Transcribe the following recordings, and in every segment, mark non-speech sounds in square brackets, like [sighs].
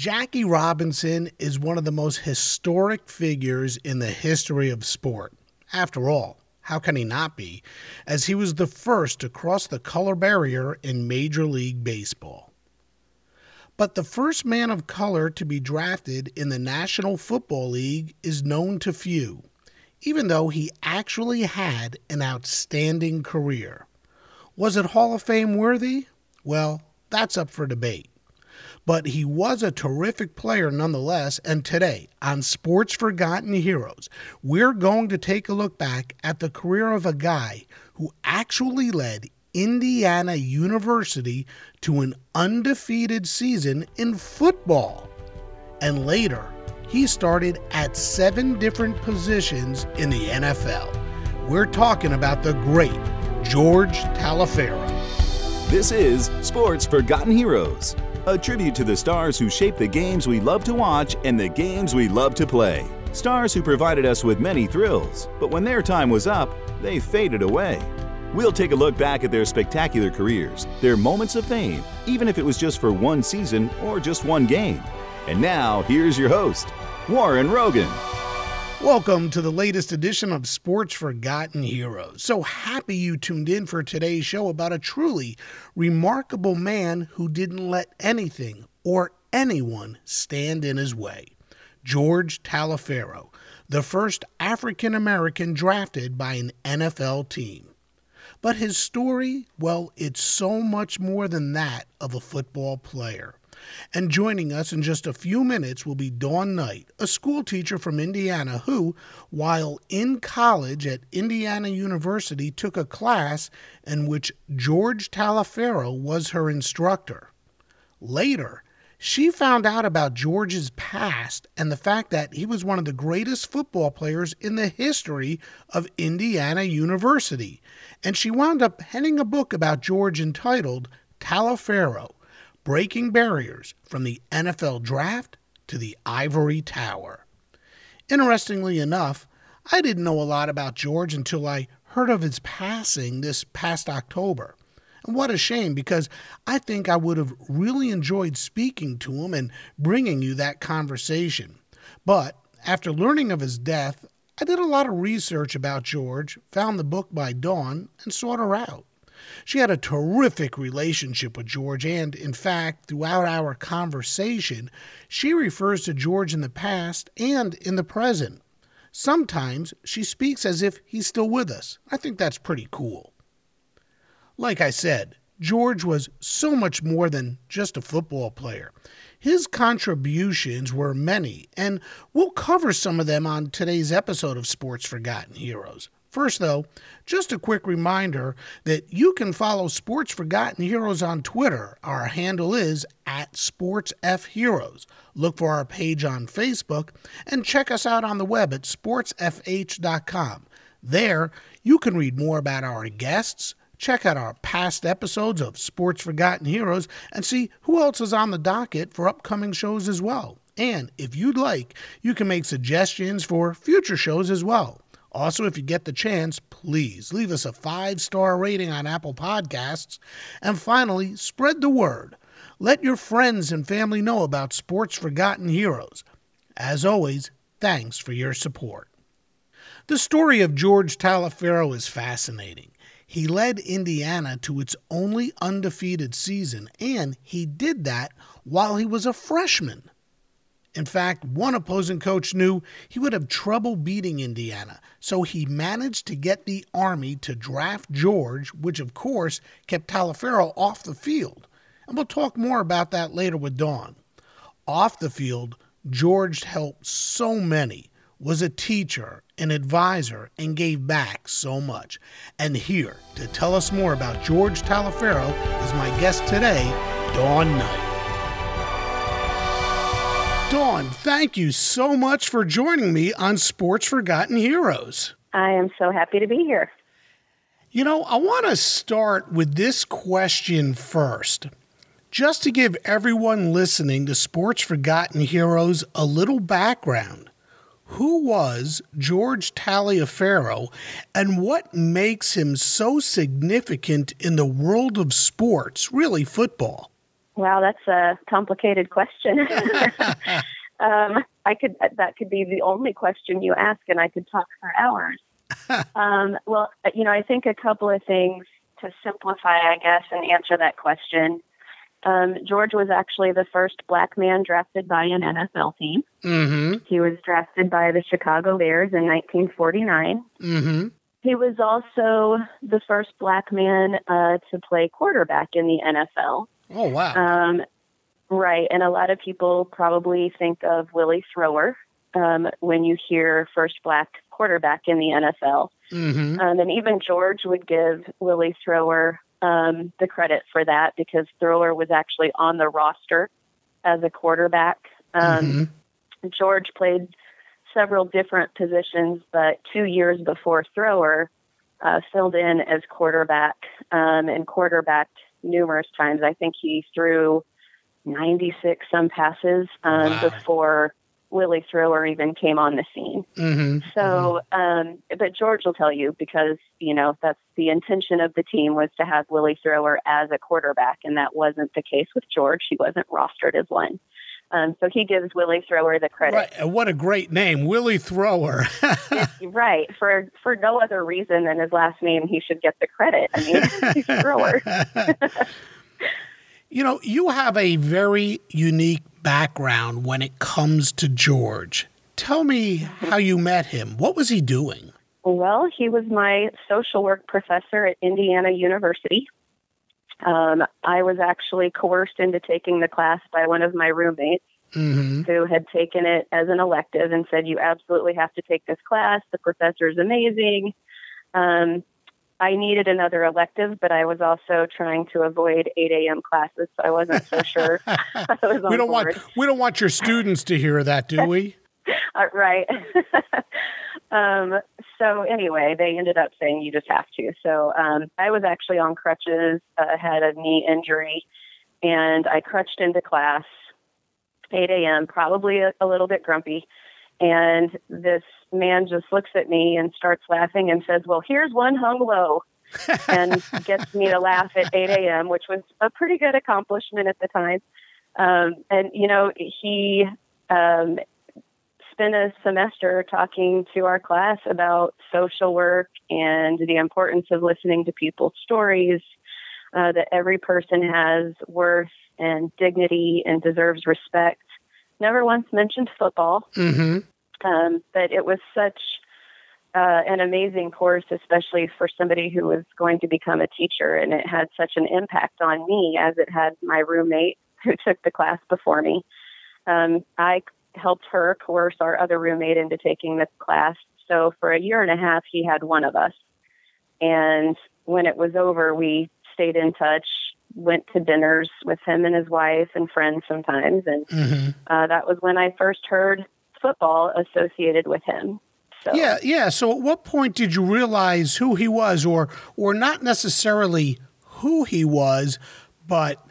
Jackie Robinson is one of the most historic figures in the history of sport. After all, how can he not be? As he was the first to cross the color barrier in Major League Baseball. But the first man of color to be drafted in the National Football League is known to few, even though he actually had an outstanding career. Was it Hall of Fame worthy? Well, that's up for debate but he was a terrific player nonetheless. And today on Sports Forgotten Heroes, we're going to take a look back at the career of a guy who actually led Indiana University to an undefeated season in football. And later, he started at seven different positions in the NFL. We're talking about the great George Taliaferro. This is Sports Forgotten Heroes a tribute to the stars who shaped the games we love to watch and the games we love to play. Stars who provided us with many thrills, but when their time was up, they faded away. We'll take a look back at their spectacular careers, their moments of fame, even if it was just for one season or just one game. And now, here's your host, Warren Rogan. Welcome to the latest edition of Sports Forgotten Heroes. So happy you tuned in for today's show about a truly remarkable man who didn't let anything or anyone stand in his way. George Taliaferro, the first African American drafted by an NFL team. But his story, well, it's so much more than that of a football player. And joining us in just a few minutes will be Dawn Knight, a school teacher from Indiana who, while in college at Indiana University, took a class in which George Taliaferro was her instructor. Later, she found out about George's past and the fact that he was one of the greatest football players in the history of Indiana University. And she wound up penning a book about George entitled Taliaferro breaking barriers from the NFL draft to the ivory tower. Interestingly enough, I didn't know a lot about George until I heard of his passing this past October. And what a shame because I think I would have really enjoyed speaking to him and bringing you that conversation. But after learning of his death, I did a lot of research about George, found the book by Dawn, and sought her out. She had a terrific relationship with George, and in fact, throughout our conversation, she refers to George in the past and in the present. Sometimes she speaks as if he's still with us. I think that's pretty cool. Like I said, George was so much more than just a football player. His contributions were many, and we'll cover some of them on today's episode of Sports Forgotten Heroes. First, though, just a quick reminder that you can follow Sports Forgotten Heroes on Twitter. Our handle is at SportsFHeroes. Look for our page on Facebook and check us out on the web at sportsfh.com. There, you can read more about our guests, check out our past episodes of Sports Forgotten Heroes, and see who else is on the docket for upcoming shows as well. And if you'd like, you can make suggestions for future shows as well. Also, if you get the chance, please leave us a five star rating on Apple Podcasts. And finally, spread the word. Let your friends and family know about Sports Forgotten Heroes. As always, thanks for your support. The story of George Taliaferro is fascinating. He led Indiana to its only undefeated season, and he did that while he was a freshman. In fact, one opposing coach knew he would have trouble beating Indiana, so he managed to get the Army to draft George, which of course kept Taliaferro off the field. And we'll talk more about that later with Dawn. Off the field, George helped so many, was a teacher, an advisor, and gave back so much. And here to tell us more about George Taliaferro is my guest today, Dawn Knight. Dawn, thank you so much for joining me on Sports Forgotten Heroes. I am so happy to be here. You know, I want to start with this question first. Just to give everyone listening to Sports Forgotten Heroes a little background. Who was George Taliaferro and what makes him so significant in the world of sports, really football? Wow, that's a complicated question. [laughs] um, I could that could be the only question you ask, and I could talk for hours. [laughs] um, well, you know, I think a couple of things to simplify, I guess, and answer that question. Um, George was actually the first black man drafted by an NFL team. Mm-hmm. He was drafted by the Chicago Bears in 1949. Mm-hmm. He was also the first black man uh, to play quarterback in the NFL. Oh, wow. Um, right. And a lot of people probably think of Willie Thrower um, when you hear first black quarterback in the NFL. Mm-hmm. Um, and even George would give Willie Thrower um, the credit for that because Thrower was actually on the roster as a quarterback. Um, George played several different positions, but two years before Thrower, uh, filled in as quarterback um, and quarterbacked numerous times. I think he threw 96 some passes um, Wow. before Willie Thrower even came on the scene. Mm-hmm. So, um, but George will tell you because you know that's the intention of the team was to have Willie Thrower as a quarterback, and that wasn't the case with George. He wasn't rostered as one. Um, so he gives Willie Thrower the credit, Right. And what a great name, Willie Thrower. [laughs] [laughs] right? For for no other reason than his last name, he should get the credit. I mean, [laughs] he's Thrower. you know, you have a very unique background when it comes to George. Tell me how you met him. What was he doing? Well, he was my social work professor at Indiana University. Um, I was actually coerced into taking the class by one of my roommates Mm-hmm. who had taken it as an elective and said, You absolutely have to take this class. The professor is amazing. Um, I needed another elective, but I was also trying to avoid 8 a.m. classes, so I wasn't so sure. [laughs] I was We don't board. want we don't want your students to hear that, do we? [laughs] Uh, right. [laughs] um, so anyway, they ended up saying you just have to. So um, I was actually on crutches, uh, had a knee injury, and I crutched into class 8 a.m. Probably a, a little bit grumpy. And this man just looks at me and starts laughing and says, "Well, here's one hung low." [laughs] and gets me to laugh at 8 a.m., which was a pretty good accomplishment at the time. Um, and, you know, he um, spent a semester talking to our class about social work and the importance of listening to people's stories, uh, that every person has worth and dignity and deserves respect. Never once mentioned football, Mm-hmm. um, but it was such uh, an amazing course, especially for somebody who was going to become a teacher, and it had such an impact on me as it had my roommate [laughs] who took the class before me. Um, I helped her coerce our other roommate into taking the class. So for a year and a half, he had one of us. And when it was over, we stayed in touch, went to dinners with him and his wife and friends sometimes. And Mm-hmm. uh, that was when I first heard football associated with him. So, Yeah, yeah. So at what point did you realize who he was or or not necessarily who he was, but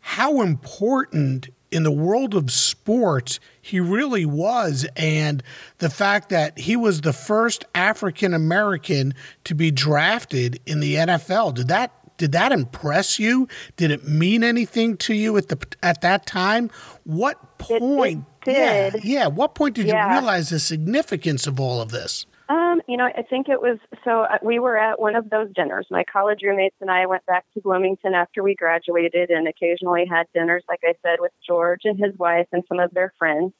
how important in the world of sports he really was and the fact that he was the first African American to be drafted in the NFL. Did that did that impress you? Did it mean anything to you at the at that time? What It- it point did. Yeah, yeah, what point did Yeah. you realize the significance of all of this? Um, you know, I think it was so uh, we were at one of those dinners. My college roommates and I went back to Bloomington after we graduated and occasionally had dinners, like I said, with George and his wife and some of their friends.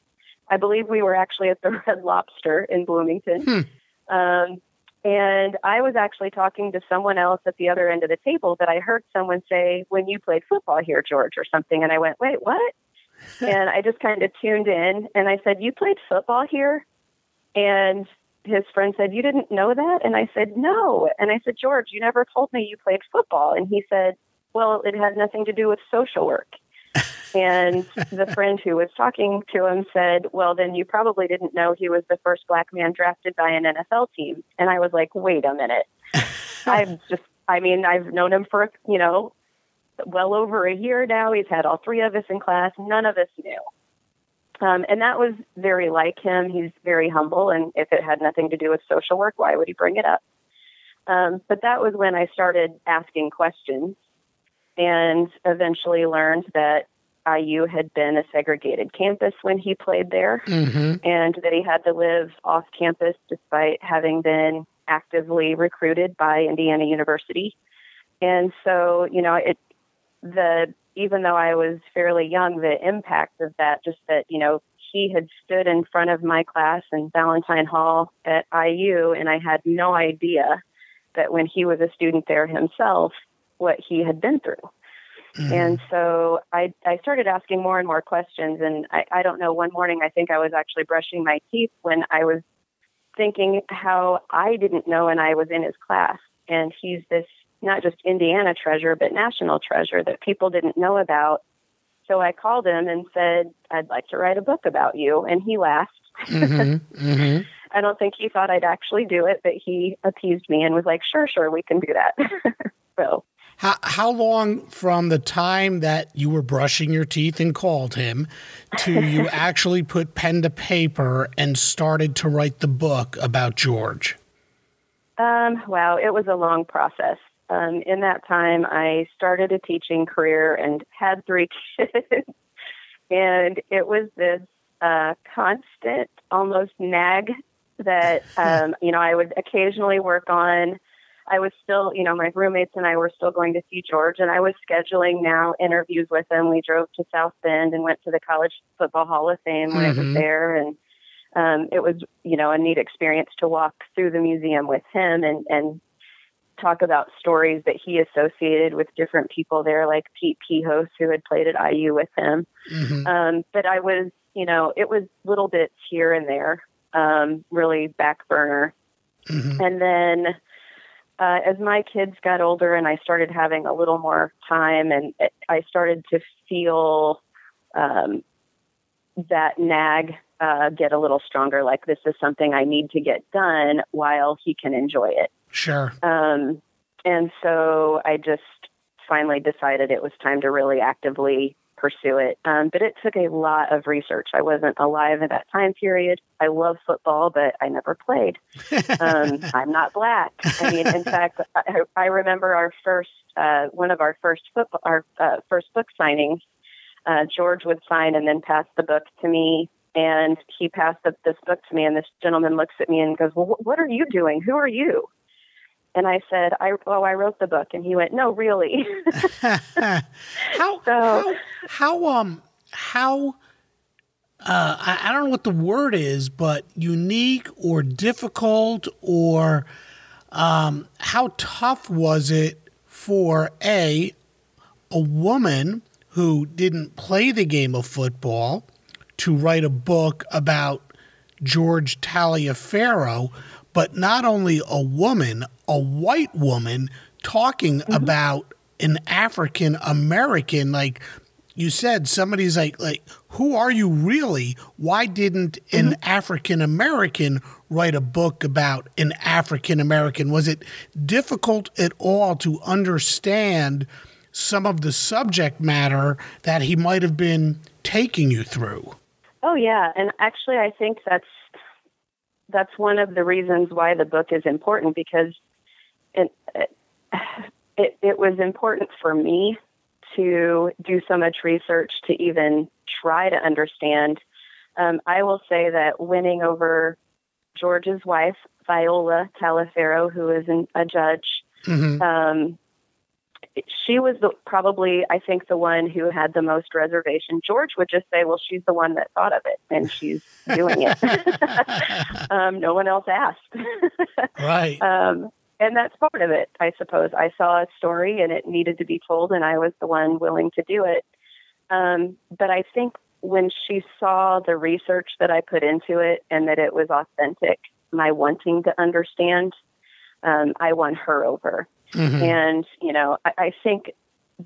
I believe we were actually at the [laughs] Red Lobster in Bloomington. Um, and I was actually talking to someone else at the other end of the table that I heard someone say, when you played football here, George, or something. And I went, wait, what? [laughs] and I just kind of tuned in and I said, you played football here? And his friend said, You didn't know that? And I said, No. And I said, George, you never told me you played football. And he said, Well, it has nothing to do with social work. and the [laughs] friend who was talking to him said, Well, then you probably didn't know he was the first black man drafted by an NFL team. And I was like, Wait a minute. [laughs] I've just, I mean, I've known him for, you know, well over a year now. He's had all three of us in class. None of us knew. Um, and that was very like him. He's very humble. And if it had nothing to do with social work, why would he bring it up? Um, but that was when I started asking questions and eventually learned that IU had been a segregated campus when he played there Mm-hmm. and that he had to live off campus despite having been actively recruited by Indiana University. And so, you know, it the even though I was fairly young, the impact of that just that, you know, he had stood in front of my class in Ballantine Hall at IU and I had no idea that when he was a student there himself, what he had been through. Mm. And so I, I started asking more and more questions. And I, I don't know, one morning I think I was actually brushing my teeth when I was thinking how I didn't know and I was in his class. And he's this not just Indiana treasure, but national treasure that people didn't know about. So I called him and said, I'd like to write a book about you. And he laughed. Mm-hmm. Mm-hmm. [laughs] I don't think he thought I'd actually do it, but he appeased me and was like, sure, sure, we can do that. [laughs] so How, how long from the time that you were brushing your teeth and called him to [laughs] you actually put pen to paper and started to write the book about George? Um, wow, it was a long process. Um, in that time, I started a teaching career and had three [laughs] kids. and it was this uh, constant, almost nag that, [laughs] um, you know, I would occasionally work on. I was still, you know, my roommates and I were still going to see George, and I was scheduling now interviews with him. We drove to South Bend and went to the College Football Hall of Fame when I was Mhm. there. And um, it was you know a neat experience to walk through the museum with him and and talk about stories that he associated with different people there like Pete Pihos who had played at IU with him Mm-hmm. um, but I was you know it was little bits here and there um, really back burner Mm-hmm. and then uh, as my kids got older and I started having a little more time and it, I started to feel um, that nag uh, get a little stronger, like this is something I need to get done while he can enjoy it. Sure. Um, and so I just finally decided it was time to really actively pursue it. Um, but it took a lot of research. I wasn't alive at that time period. I love football, but I never played. Um, [laughs] I'm not black. I mean, in fact, I, I remember our first, uh, one of our first football, our uh, first book signings. Uh, George would sign and then pass the book to me. And he passed the, this book to me, and this gentleman looks at me and goes, "Well, wh- what are you doing? Who are you?" And I said, "I oh, I wrote the book." And he went, "No, really." [laughs] how, So- how how um how uh I, I don't know what the word is, but unique or difficult or um how tough was it for a a woman who didn't play the game of football to write a book about George Taliaferro, but not only a woman, a white woman talking mm-hmm. about an African American like you said somebody's like like who are you really? Why didn't an mm-hmm. african american write a book about an african american? Was it difficult at all to understand some of the subject matter that he might have been taking you through? Oh yeah, and actually, I think that's that's one of the reasons why the book is important because it it, it was important for me to do so much research to even try to understand. Um, I will say that winning over George's wife, Viola Taliaferro, who is an, a judge, Mhm. um, she was the, probably, I think, the one who had the most reservation. George would just say, "Well, she's the one that thought of it, and she's doing it. [laughs] um, no one else asked." [laughs] right um, and that's part of it, I suppose. I saw a story, and it needed to be told, and I was the one willing to do it. Um, but I think when she saw the research that I put into it, and that it was authentic, my wanting to understand, um, I won her over. Mhm. And, you know, I, I think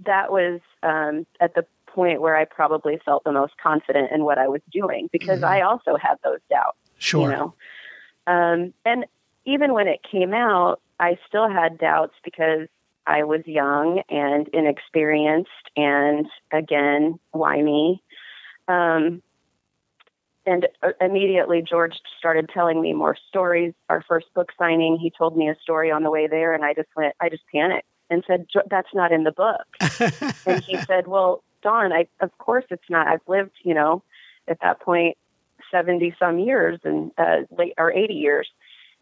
that was um, at the point where I probably felt the most confident in what I was doing because Mhm. I also had those doubts. Sure. You know, um, and even when it came out, I still had doubts because I was young and inexperienced, and again, why me? Um, and uh, immediately, George started telling me more stories. Our first book signing, he told me a story on the way there, and I just went, I just panicked and said, "That's not in the book." [laughs] and he said, "Well, Dawn, I of course it's not. I've lived, you know, at that point, seventy some years and uh, late or eighty years,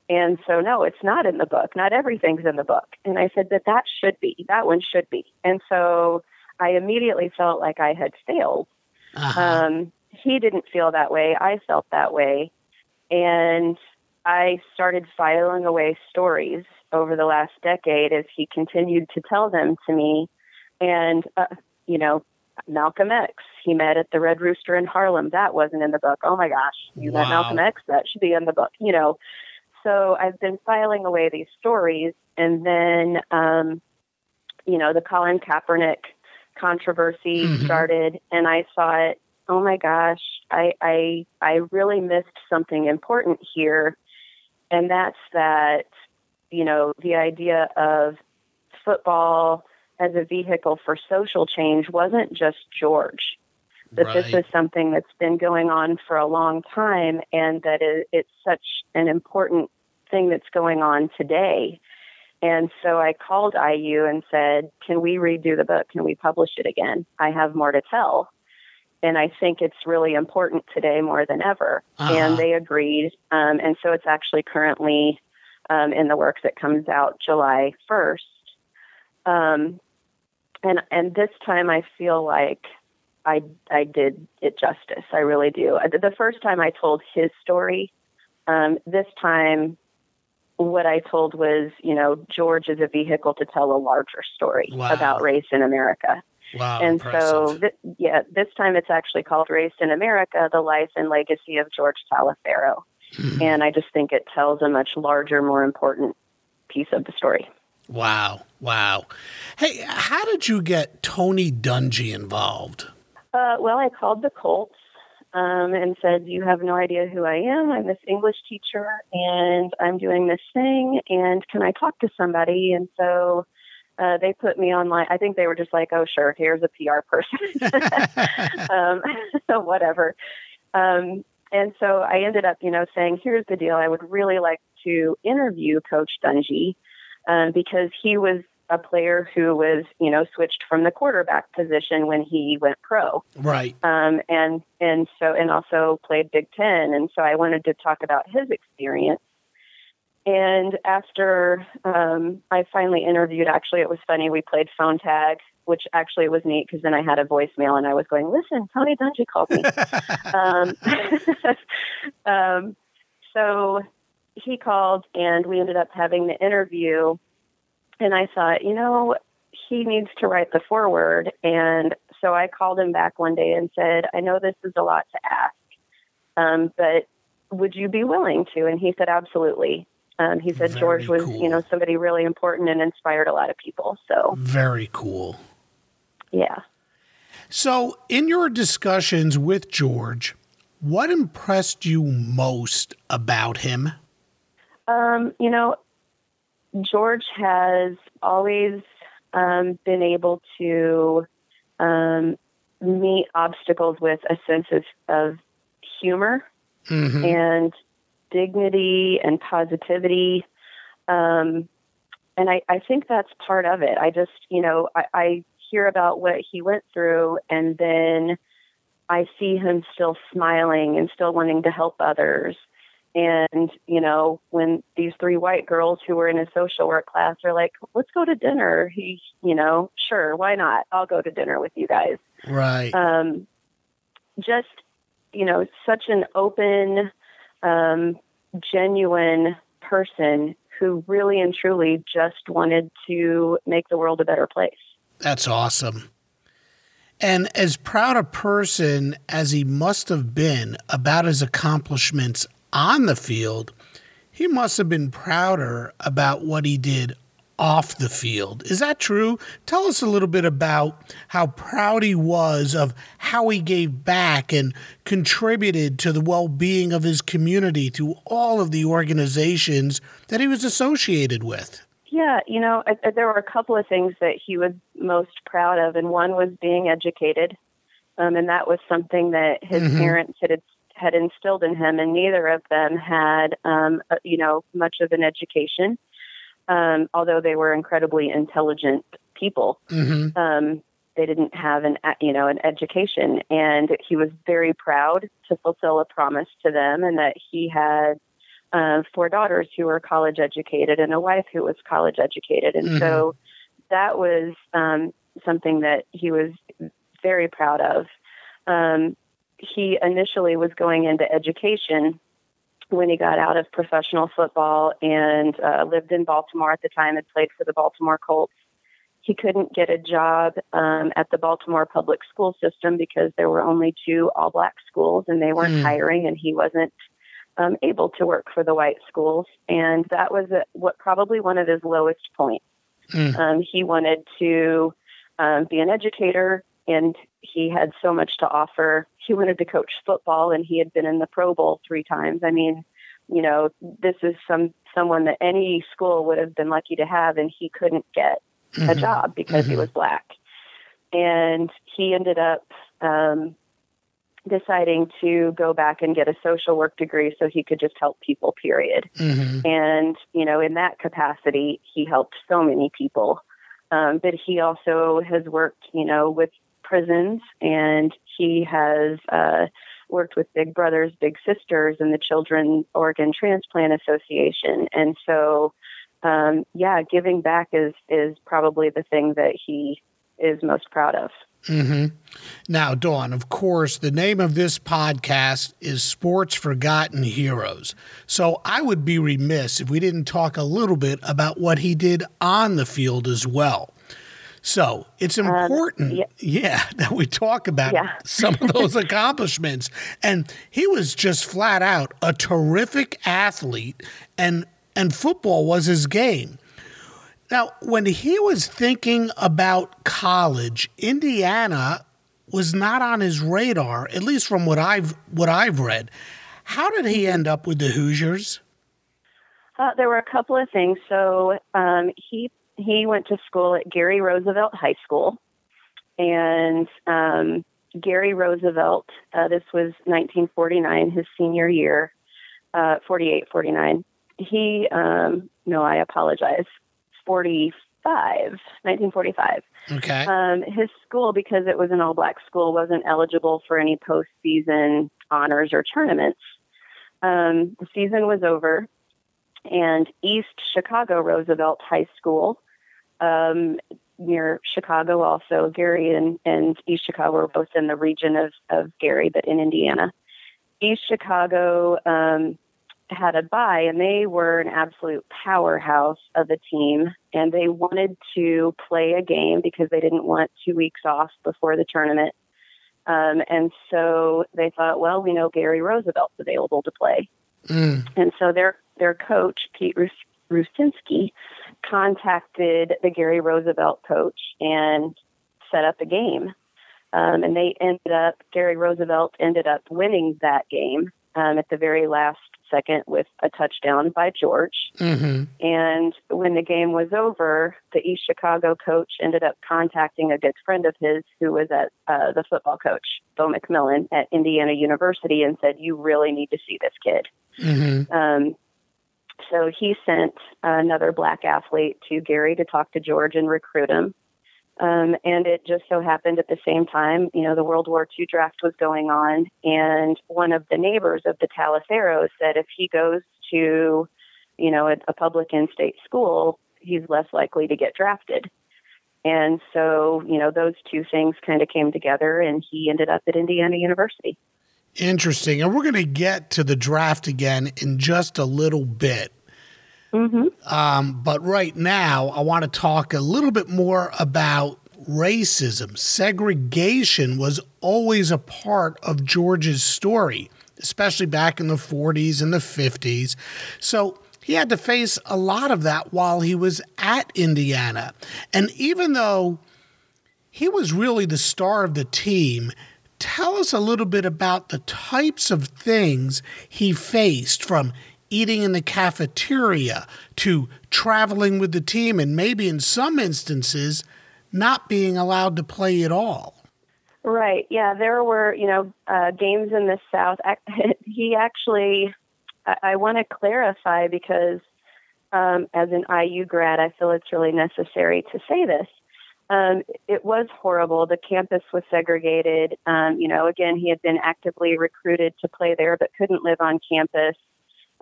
and so no, it's not in the book. Not everything's in the book." And I said, "But that should be. That one should be." And so I immediately felt like I had failed. Uh-huh. Um, he didn't feel that way. I felt that way. And I started filing away stories over the last decade as he continued to tell them to me. And, uh, you know, Malcolm X, he met at the Red Rooster in Harlem. That wasn't in the book. Oh my gosh, you met Malcolm X? That should be in the book, you know. So I've been filing away these stories. And then, um, you know, the Colin Kaepernick controversy Mhm. started, and I thought, oh my gosh, I, I I really missed something important here, and that's that you know the idea of football as a vehicle for social change wasn't just George. That this is something that's been going on for a long time, and that it, it's such an important thing that's going on today. And so I called IU and said, Can we redo the book? Can we publish it again? I have more to tell. And I think it's really important today more than ever. Uh-huh. And they agreed. Um, and so it's actually currently um, in the works. It comes out July 1st. Um, and, and this time I feel like I, I did it justice. I really do. Uh, The first time I told his story, um, this time what I told was, you know, George is a vehicle to tell a larger story Wow. about race in America. Wow. and impressive. so, th- yeah, this time it's actually called Race in America The Life and Legacy of George Taliaferro. Mhm. And I just think it tells a much larger, more important piece of the story. Wow. Wow. Hey, how did you get Tony Dungy involved? Uh, well, I called the Colts um, and said, You have no idea who I am. I'm this English teacher and I'm doing this thing. And can I talk to somebody? And so uh, they put me on line. I think they were just like, Oh, sure, here's a PR person. [laughs] um, so [laughs] whatever. Um, and so I ended up, you know, saying, here's the deal. I would really like to interview Coach Dungy um, because he was a player who was, you know, switched from the quarterback position when he went pro. right. Um, and, and so, and also played Big Ten. And so I wanted to talk about his experience. And after um, I finally interviewed, actually, it was funny. We played phone tag, which actually was neat because then I had a voicemail and I was going, listen, Tony Dungy called me. [laughs] um, [laughs] um, so he called and we ended up having the interview. And I thought, you know, he needs to write the foreword. And so I called him back one day and said, I know this is a lot to ask, um, but would you be willing to? And he said, absolutely. Um, he said Very George was, cool. you know, somebody really important and inspired a lot of people. So, Very cool. yeah. So, in your discussions with George, what impressed you most about him? Um, you know, George has always um, been able to um, meet obstacles with a sense of, of humor Mhm. and dignity and positivity. Um, and I, I think that's part of it. I just, you know, I, I hear about what he went through and then I see him still smiling and still wanting to help others. And, you know, when these three white girls who were in his social work class are like, let's go to dinner, he, you know, sure, why not? I'll go to dinner with you guys Right. um, just you know such an open um, genuine person who really and truly just wanted to make the world a better place That's awesome. And as proud a person as he must have been about his accomplishments on the field, he must have been prouder about what he did off the field. Is that true? Tell us a little bit about how proud he was of how he gave back and contributed to the well being of his community through all of the organizations that he was associated with. Yeah, you know, I, I, there were a couple of things that he was most proud of, and one was being educated. Um, and that was something that his mm-hmm. parents had had instilled in him, and neither of them had, um, you know, much of an education, um, although they were incredibly intelligent people. Mm-hmm. Um, they didn't have an, you know, an education, and he was very proud to fulfill a promise to them, and that he had uh, four daughters who were college educated and a wife who was college educated, and mm-hmm. so that was um, something that he was very proud of. Um, he initially was going into education when he got out of professional football and uh, lived in Baltimore at the time, had played for the Baltimore Colts. He couldn't get a job um, at the Baltimore public school system because there were only two all black schools and they weren't mm. hiring, and he wasn't um, able to work for the white schools. And that was a, what probably one of his lowest points. Mm. Um, he wanted to um, be an educator and he had so much to offer. He wanted to coach football, and he had been in the Pro Bowl three times. I mean, you know, this is some someone that any school would have been lucky to have, and he couldn't get mm-hmm. a job because mm-hmm. he was black. And he ended up um, deciding to go back and get a social work degree so he could just help people. Period. Mm-hmm. And you know, in that capacity, he helped so many people. Um, but he also has worked, you know, with prisons, and he has uh, worked with Big Brothers Big Sisters and the Children Organ Transplant Association. And so, um, yeah, giving back is is probably the thing that he is most proud of. Mm-hmm. Now, Dawn, of course, the name of this podcast is Sports Forgotten Heroes. So I would be remiss if we didn't talk a little bit about what he did on the field as well. So it's important, um, yeah. yeah. [laughs] that we talk about yeah. some of those [laughs] accomplishments. And he was just flat out a terrific athlete, and and football was his game. Now, when he was thinking about college, Indiana was not on his radar, at least from what I've what I've read. How did he end up with the Hoosiers? Uh, there were a couple of things. So um, he he went to school at Gary Roosevelt High School, and um, Gary Roosevelt. Uh, this was 1949, his senior year, uh, 48, 49. He, um, no, I apologize, 45, 1945. Okay. Um, his school, because it was an all black school, wasn't eligible for any postseason honors or tournaments. Um, the season was over, and East Chicago Roosevelt High School um, near Chicago also. Gary and, and East Chicago are both in the region of, of Gary, but in Indiana. East Chicago um, had a bye, and they were an absolute powerhouse of a team, and they wanted to play a game because they didn't want two weeks off before the tournament. Um, and so they thought, well, we know Gary Roosevelt's available to play. Mm. And so their their coach, Pete Rus- Rusinski, contacted the Gary Roosevelt coach and set up a game. Um, and they ended up, Gary Roosevelt ended up winning that game um, at the very last second with a touchdown by George. Mm-hmm. And when the game was over, the East Chicago coach ended up contacting a good friend of his who was at uh, the football coach, Bo McMillin, at Indiana University and said, You really need to see this kid. Mm-hmm. Um, so he sent another black athlete to Gary to talk to George and recruit him. Um, and it just so happened at the same time, you know, the World War II draft was going on, and one of the neighbors of the Taliaferros said if he goes to, you know, a, a public in-state school, he's less likely to get drafted. And so, you know, those two things kind of came together, and he ended up at Indiana University. Interesting. And we're going to get to the draft again in just a little bit. Mm-hmm. Um, but right now, I want to talk a little bit more about racism. Segregation was always a part of George's story, especially back in the 40s and the 50s. So he had to face a lot of that while he was at Indiana. And even though he was really the star of the team, tell us a little bit about the types of things he faced from eating in the cafeteria to traveling with the team and maybe in some instances not being allowed to play at all. Right. Yeah, there were, you know, uh, games in the South. [laughs] he actually, I, I want to clarify because um, as an IU grad, I feel it's really necessary to say this. Um, it was horrible. The campus was segregated. Um, you know, again, he had been actively recruited to play there, but couldn't live on campus.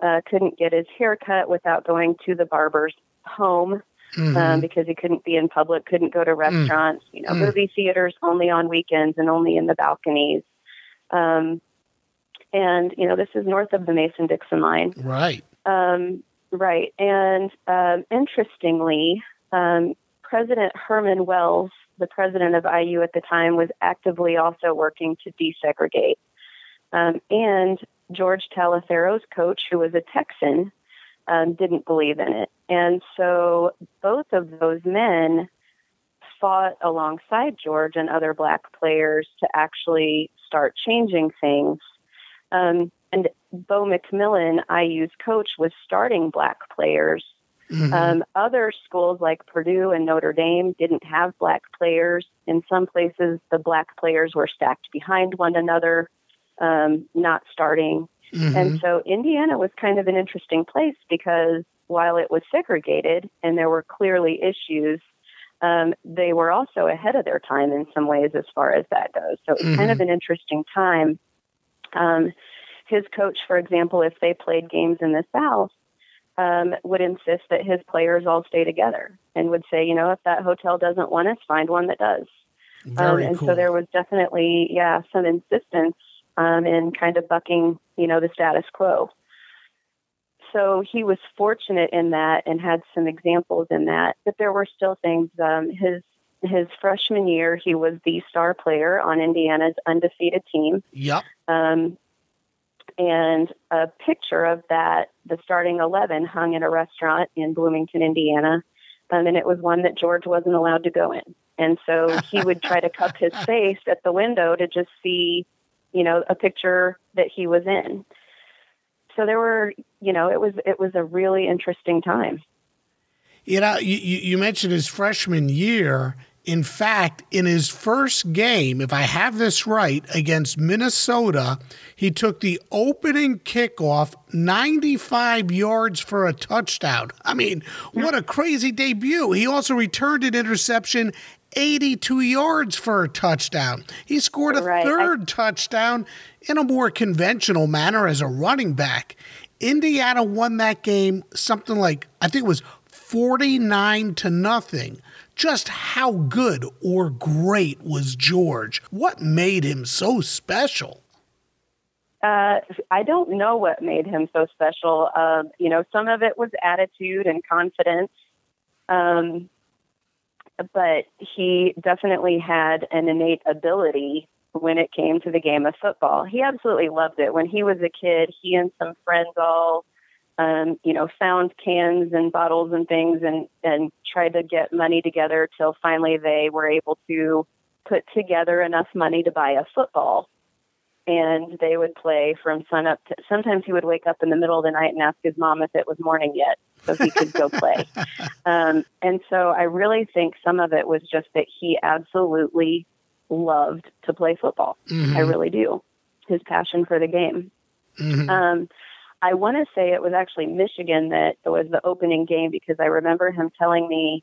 Uh, couldn't get his hair cut without going to the barber's home mm-hmm. um, because he couldn't be in public, couldn't go to mm. restaurants, mm. you know, mm. movie theaters only on weekends and only in the balconies. Um, and you know, this is north of the Mason Dixon line, right? Um, right. And um, interestingly, um, President Herman Wells, the president of IU at the time, was actively also working to desegregate. Um, and George Taliaferro's coach, who was a Texan, um, didn't believe in it. And so both of those men fought alongside George and other black players to actually start changing things. Um, and Bo McMillin, IU's coach, was starting black players. Mm-hmm. Um, other schools like Purdue and Notre Dame didn't have black players. In some places, the black players were stacked behind one another, um, not starting. Mm-hmm. And so Indiana was kind of an interesting place because while it was segregated and there were clearly issues, um, they were also ahead of their time in some ways as far as that goes. So it was mm-hmm. kind of mm-hmm. an interesting time. Um, his coach, for example, if they played games in the South, um, would insist that his players all stay together and would say, you know, if that hotel doesn't want us, find one that does. Very Um, and cool. so there was definitely, yeah, some insistence um, in kind of bucking, you know, the status quo. So he was fortunate in that and had some examples in that. But there were still things. Um, his his freshman year, he was the star player on Indiana's undefeated team. Yep. Um, and a picture of that, the starting 11, hung in a restaurant in Bloomington, Indiana. Um, and it was one that George wasn't allowed to go in. And so he would try to cup his [laughs] face at the window to just see you know, a picture that he was in. So there were, you know, it was it was a really interesting time. You know, you, you mentioned his freshman year. In fact, in his first game, if I have this right, against Minnesota, he took the opening kickoff 95 yards for a touchdown. I mean, what a crazy debut. He also returned an interception 82 yards for a touchdown. He scored a right. third I- touchdown in a more conventional manner as a running back. Indiana won that game something like, I think it was 49 to nothing. Just how good or great was George? What made him so special? Uh, I don't know what made him so special. Um, you know, some of it was attitude and confidence. Um, but he definitely had an innate ability when it came to the game of football. He absolutely loved it. When he was a kid, he and some friends all, um, you know, found cans and bottles and things and, and tried to get money together till finally they were able to put together enough money to buy a football. And they would play from sun up to sometimes he would wake up in the middle of the night and ask his mom if it was morning yet so he could go play. [laughs] Um, and so i really think some of it was just that he absolutely loved to play football. Mm-hmm. i really do. His passion for the game. Mm-hmm. um, i want to say it was actually michigan that was the opening game because i remember him telling me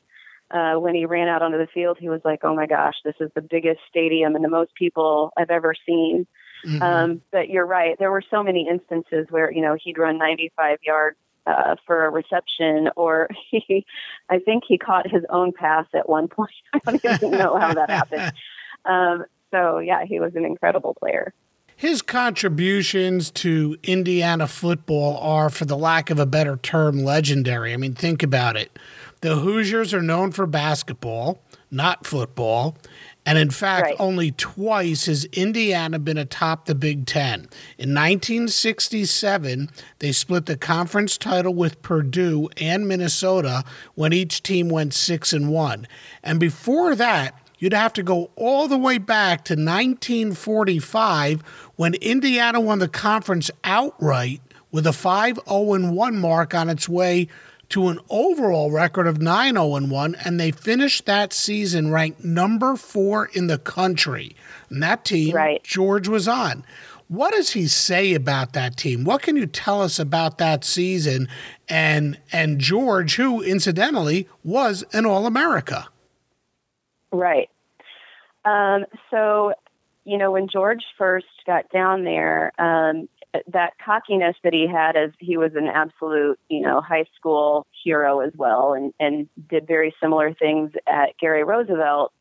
uh, when he ran out onto the field, he was like, "Oh my gosh, this is the biggest stadium and the most people I've ever seen." Mm-hmm. Um, but you're right. There were so many instances where, you know, he'd run 95 yards uh, for a reception, or [laughs] he, I think he caught his own pass at one [laughs] point. I don't even know how that happened. [laughs] Um, so, yeah, he was an incredible player. His contributions to Indiana football are, for the lack of a better term, legendary. I mean, think about it. The Hoosiers are known for basketball. not football. And in fact, Right. only twice has Indiana been atop the Big Ten. In 1967, they split the conference title with Purdue and Minnesota when each team went six and one. And before that, you'd have to go all the way back to 1945 when Indiana won the conference outright with a 5 0 1 mark on its way to an overall record of 9 0 1, and they finished that season ranked number four in the country. And that team, Right. George was on. What does he say about that team? What can you tell us about that season and and George, who incidentally was an All America? Right. Um, so, you know, when George first got down there, um, that cockiness that he had as he was an absolute, you know, high school hero as well and, and did very similar things at Gary Roosevelt.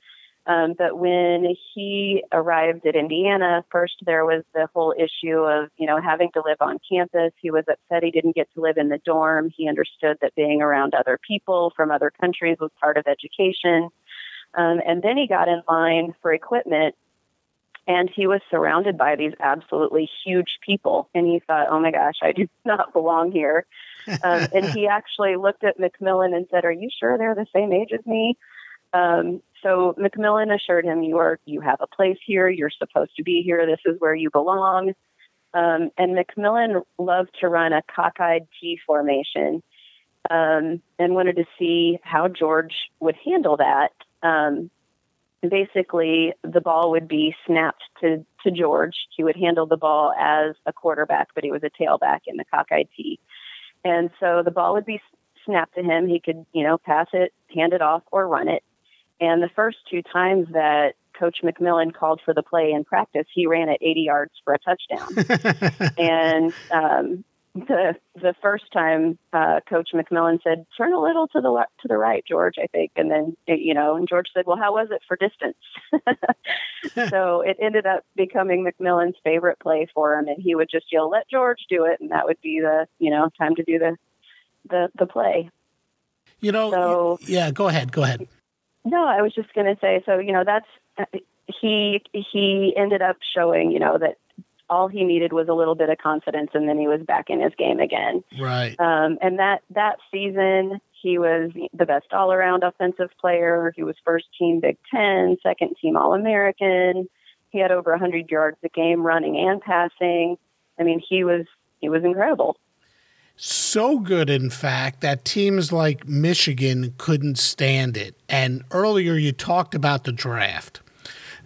Um, but when he arrived at Indiana, first there was the whole issue of, you know, having to live on campus. He was upset he didn't get to live in the dorm. He understood that being around other people from other countries was part of education. Um, and then he got in line for equipment and he was surrounded by these absolutely huge people. And he thought, oh my gosh, I do [laughs] not belong here. Um, and he [laughs] actually looked at McMillin and said, are you sure they're the same age as me? Um, so McMillin assured him, you are, you have a place here. You're supposed to be here. This is where you belong. Um, and McMillin loved to run a cockeyed T formation um, and wanted to see how George would handle that. Um, basically, the ball would be snapped to, to George. He would handle the ball as a quarterback, but he was a tailback in the cockeyed T. And so the ball would be snapped to him. He could, you know, pass it, hand it off, or run it. And the first two times that Coach McMillin called for the play in practice, he ran it 80 yards for a touchdown. [laughs] and um, the the first time, uh, Coach McMillin said, "Turn a little to the left, to the right, George." I think, and then you know, and George said, "Well, how was it for distance?" [laughs] so it ended up becoming McMillin's favorite play for him, and he would just yell, "Let George do it," and that would be the you know time to do the the the play. You know, So- yeah, go ahead, go ahead. No, I was just going to say. So you know, that's he he ended up showing you know that all he needed was a little bit of confidence, and then he was back in his game again. Right. Um, and that that season, he was the best all around offensive player. He was first team Big Ten, second team All American. He had over 100 yards a game running and passing. I mean, he was he was incredible. so good, in fact, that teams like Michigan couldn't stand it. And earlier you talked about the draft.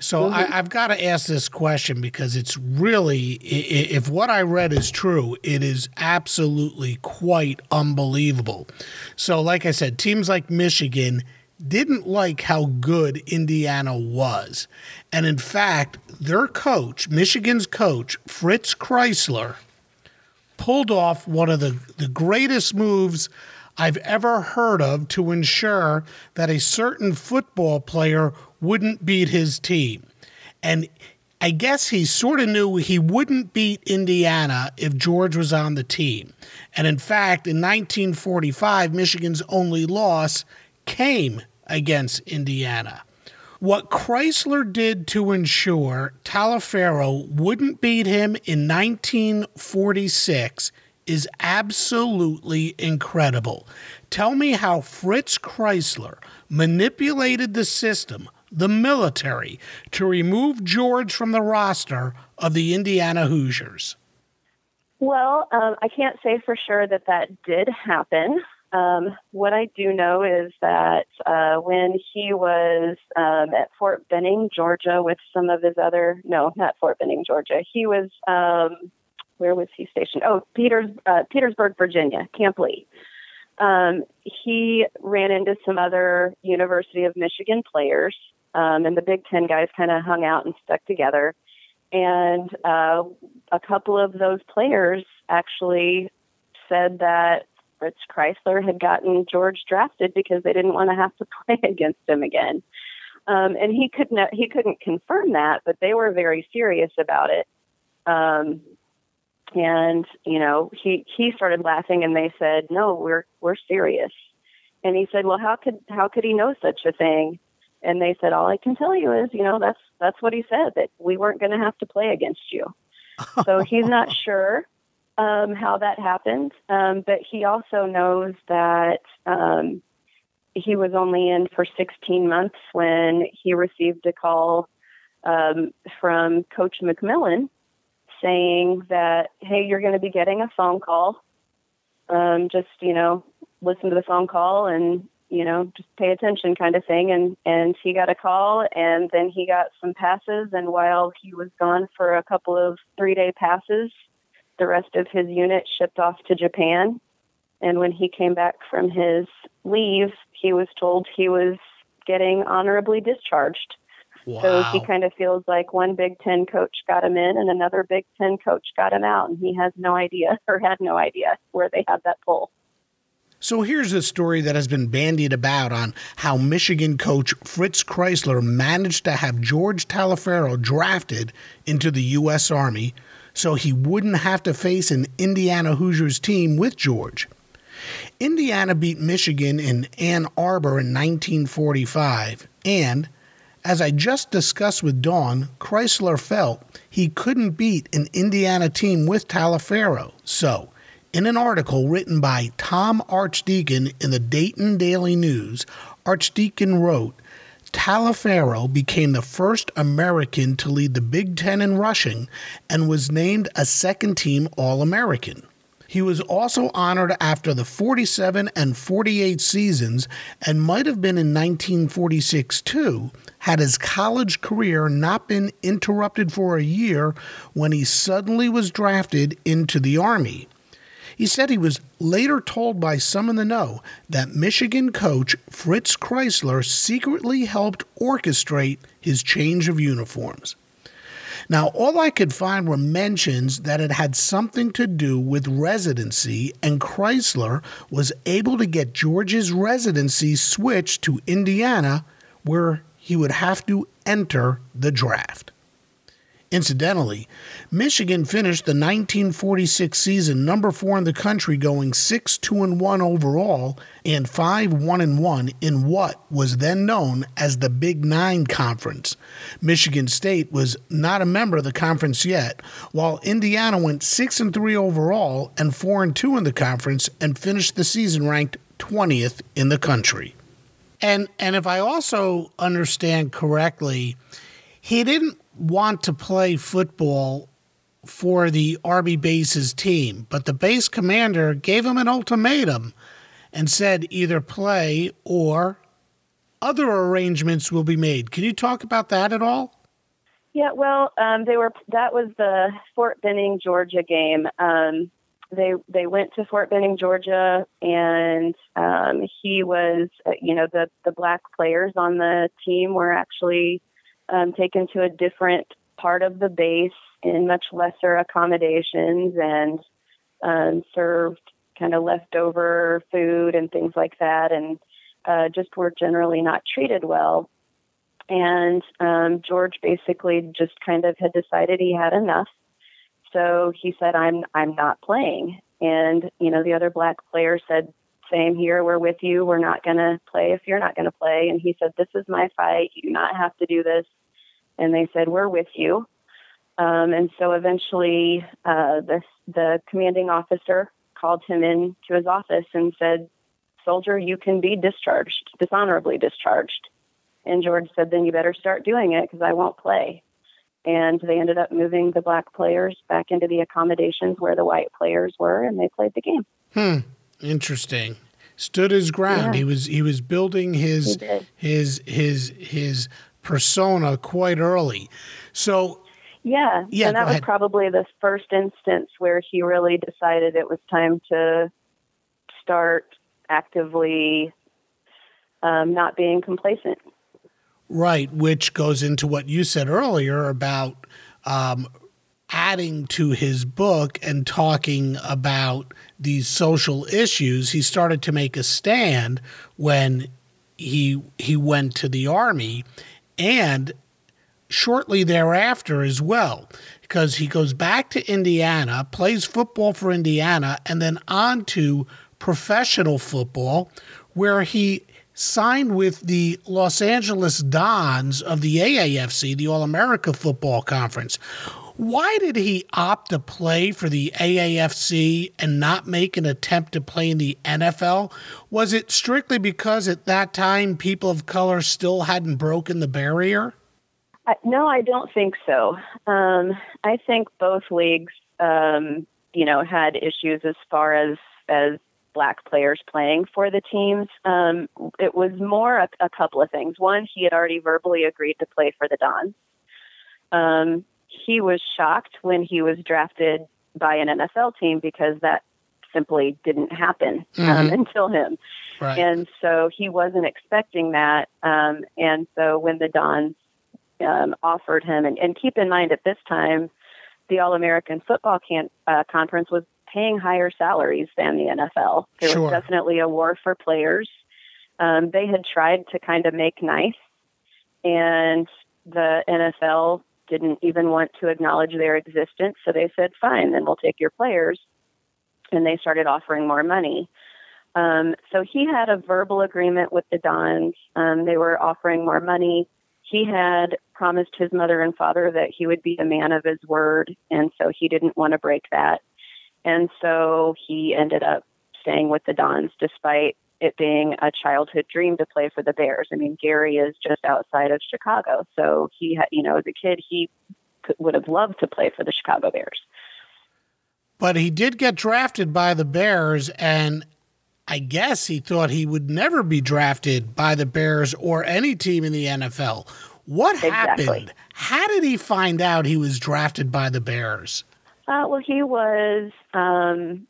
So I, I've got to ask this question because it's really, if what I read is true, it is absolutely quite unbelievable. So, like I said, teams like Michigan didn't like how good Indiana was. And in fact, their coach, Michigan's coach, Fritz Crisler, pulled off one of the, the greatest moves I've ever heard of to ensure that a certain football player wouldn't beat his team. And I guess he sort of knew he wouldn't beat Indiana if George was on the team. And in fact, in 1945, Michigan's only loss came against Indiana. What Crisler did to ensure Taliaferro wouldn't beat him in 1946 is absolutely incredible. Tell me how Fritz Crisler manipulated the system, the military, to remove George from the roster of the Indiana Hoosiers. Well, um, I can't say for sure that that did happen. Um, what I do know is that uh, when he was um, at Fort Benning, Georgia, with some of his other, no, not Fort Benning, Georgia, he was, um, where was he stationed? Oh, Peters, uh, Petersburg, Virginia, Camp Lee. Um, he ran into some other University of Michigan players, um, and the Big Ten guys kind of hung out and stuck together. And uh, a couple of those players actually said that Fritz Crisler had gotten George drafted because they didn't want to have to [laughs] play against him again. Um, and he couldn't he couldn't confirm that, but they were very serious about it. Um, and you know, he he started laughing, and they said, "No, we're we're serious." And he said, "Well, how could how could he know such a thing?" And they said, all I can tell you is, you know, that's that's what he said that we weren't going to have to play against you. [laughs] so he's not sure um, how that happened, um, but he also knows that um, he was only in for 16 months when he received a call um, from Coach McMillin saying that, hey, you're going to be getting a phone call. Um, just, you know, listen to the phone call and, you know, just pay attention kind of thing. And, and he got a call and then he got some passes. And while he was gone for a couple of three day passes, the rest of his unit shipped off to Japan. And when he came back from his leave, he was told he was getting honorably discharged. Wow. So he kind of feels like one Big Ten coach got him in and another Big Ten coach got him out, and he has no idea or had no idea where they had that pull. So here's a story that has been bandied about on how Michigan coach Fritz Crisler managed to have George Taliaferro drafted into the U.S. Army so he wouldn't have to face an Indiana Hoosiers team with George. Indiana beat Michigan in Ann Arbor in 1945, and as I just discussed with Dawn, Crisler felt he couldn't beat an Indiana team with Taliaferro. So, in an article written by Tom Archdeacon in the Dayton Daily News, Archdeacon wrote, Taliaferro became the first American to lead the Big Ten in rushing and was named a second team All American. He was also honored after the 47 and 48 seasons and might have been in 1946 too, had his college career not been interrupted for a year when he suddenly was drafted into the Army. He said he was later told by some in the know that Michigan coach Fritz Crisler secretly helped orchestrate his change of uniforms. Now, all I could find were mentions that it had something to do with residency, and Crisler was able to get George's residency switched to Indiana, where he would have to enter the draft. Incidentally, Michigan finished the 1946 season number 4 in the country going 6-2 and 1 overall and 5-1 and 1 in what was then known as the Big 9 conference. Michigan State was not a member of the conference yet, while Indiana went 6 and 3 overall and 4 and 2 in the conference and finished the season ranked 20th in the country. And and if I also understand correctly, he didn't want to play football for the Army base's team, but the base commander gave him an ultimatum and said either play or other arrangements will be made. Can you talk about that at all? Yeah, well, um, they were. That was the Fort Benning, Georgia game. Um, they they went to Fort Benning, Georgia, and um, he was, uh, you know, the the black players on the team were actually um, taken to a different part of the base in much lesser accommodations and um, served kind of leftover food and things like that, and uh, just were generally not treated well. And um, George basically just kind of had decided he had enough, so he said, "I'm I'm not playing." And you know, the other black player said, "Same here. We're with you. We're not going to play if you're not going to play." And he said, "This is my fight. You do not have to do this." And they said, "We're with you." Um, and so eventually, uh, the the commanding officer called him in to his office and said, "Soldier, you can be discharged, dishonorably discharged." And George said, "Then you better start doing it because I won't play." And they ended up moving the black players back into the accommodations where the white players were, and they played the game. Hmm. Interesting. Stood his ground. Yeah. He was he was building his his his his persona quite early. So, yeah, yeah, and that was ahead. probably the first instance where he really decided it was time to start actively um, not being complacent. Right, which goes into what you said earlier about um, adding to his book and talking about these social issues. He started to make a stand when he he went to the army and shortly thereafter as well, because he goes back to Indiana, plays football for Indiana, and then on to professional football, where he signed with the Los Angeles Dons of the AAFC, the All America Football Conference. Why did he opt to play for the AAFC and not make an attempt to play in the NFL? Was it strictly because at that time people of color still hadn't broken the barrier? No, I don't think so. Um, I think both leagues, um, you know, had issues as far as as black players playing for the teams. Um, it was more a, a, couple of things. One, he had already verbally agreed to play for the Dons. Um, he was shocked when he was drafted by an NFL team because that simply didn't happen um, mm-hmm. [laughs] until him. Right. And so he wasn't expecting that. Um, and so when the Dons um, offered him, and, and, keep in mind at this time, the All American Football can, uh, Conference was paying higher salaries than the NFL. There sure. was definitely a war for players. Um, they had tried to kind of make nice, and the NFL didn't even want to acknowledge their existence. So they said, fine, then we'll take your players. And they started offering more money. Um, so he had a verbal agreement with the Dons. Um, they were offering more money. He had promised his mother and father that he would be a man of his word, and so he didn't want to break that. And so he ended up staying with the Dons despite it being a childhood dream to play for the Bears. I mean, Gary is just outside of Chicago, so he had, you know, as a kid, he could, would have loved to play for the Chicago Bears. But he did get drafted by the Bears, and I guess he thought he would never be drafted by the Bears or any team in the NFL. What exactly. happened? How did he find out he was drafted by the Bears? Uh, well, he was um,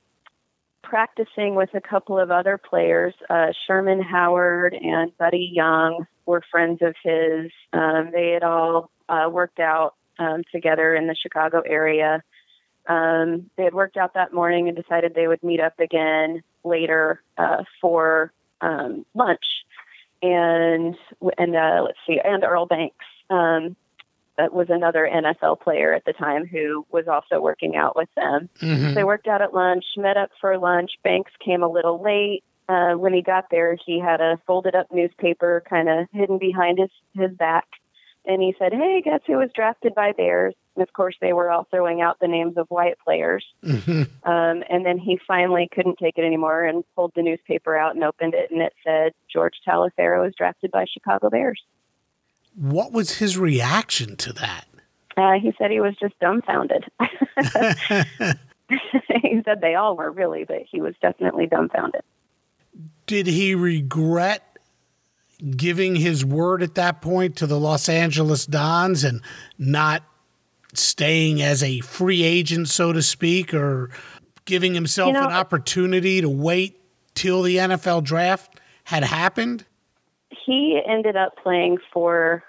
practicing with a couple of other players. Uh, Sherman Howard and Buddy Young were friends of his. Um, they had all uh, worked out um, together in the Chicago area. Um, they had worked out that morning and decided they would meet up again later uh, for um, lunch. And and uh, let's see, and Earl Banks. Um, was another NFL player at the time who was also working out with them. Mm-hmm. They worked out at lunch, met up for lunch. Banks came a little late. Uh, when he got there, he had a folded up newspaper kind of hidden behind his, his back. And he said, Hey, guess who was drafted by Bears? And of course, they were all throwing out the names of white players. Mm-hmm. Um, and then he finally couldn't take it anymore and pulled the newspaper out and opened it, and it said George Taliaferro was drafted by Chicago Bears. What was his reaction to that? Uh, he said he was just dumbfounded. [laughs] [laughs] he said they all were really, but he was definitely dumbfounded. Did he regret giving his word at that point to the Los Angeles Dons and not staying as a free agent, so to speak, or giving himself you know, an opportunity to wait till the NFL draft had happened? He ended up playing for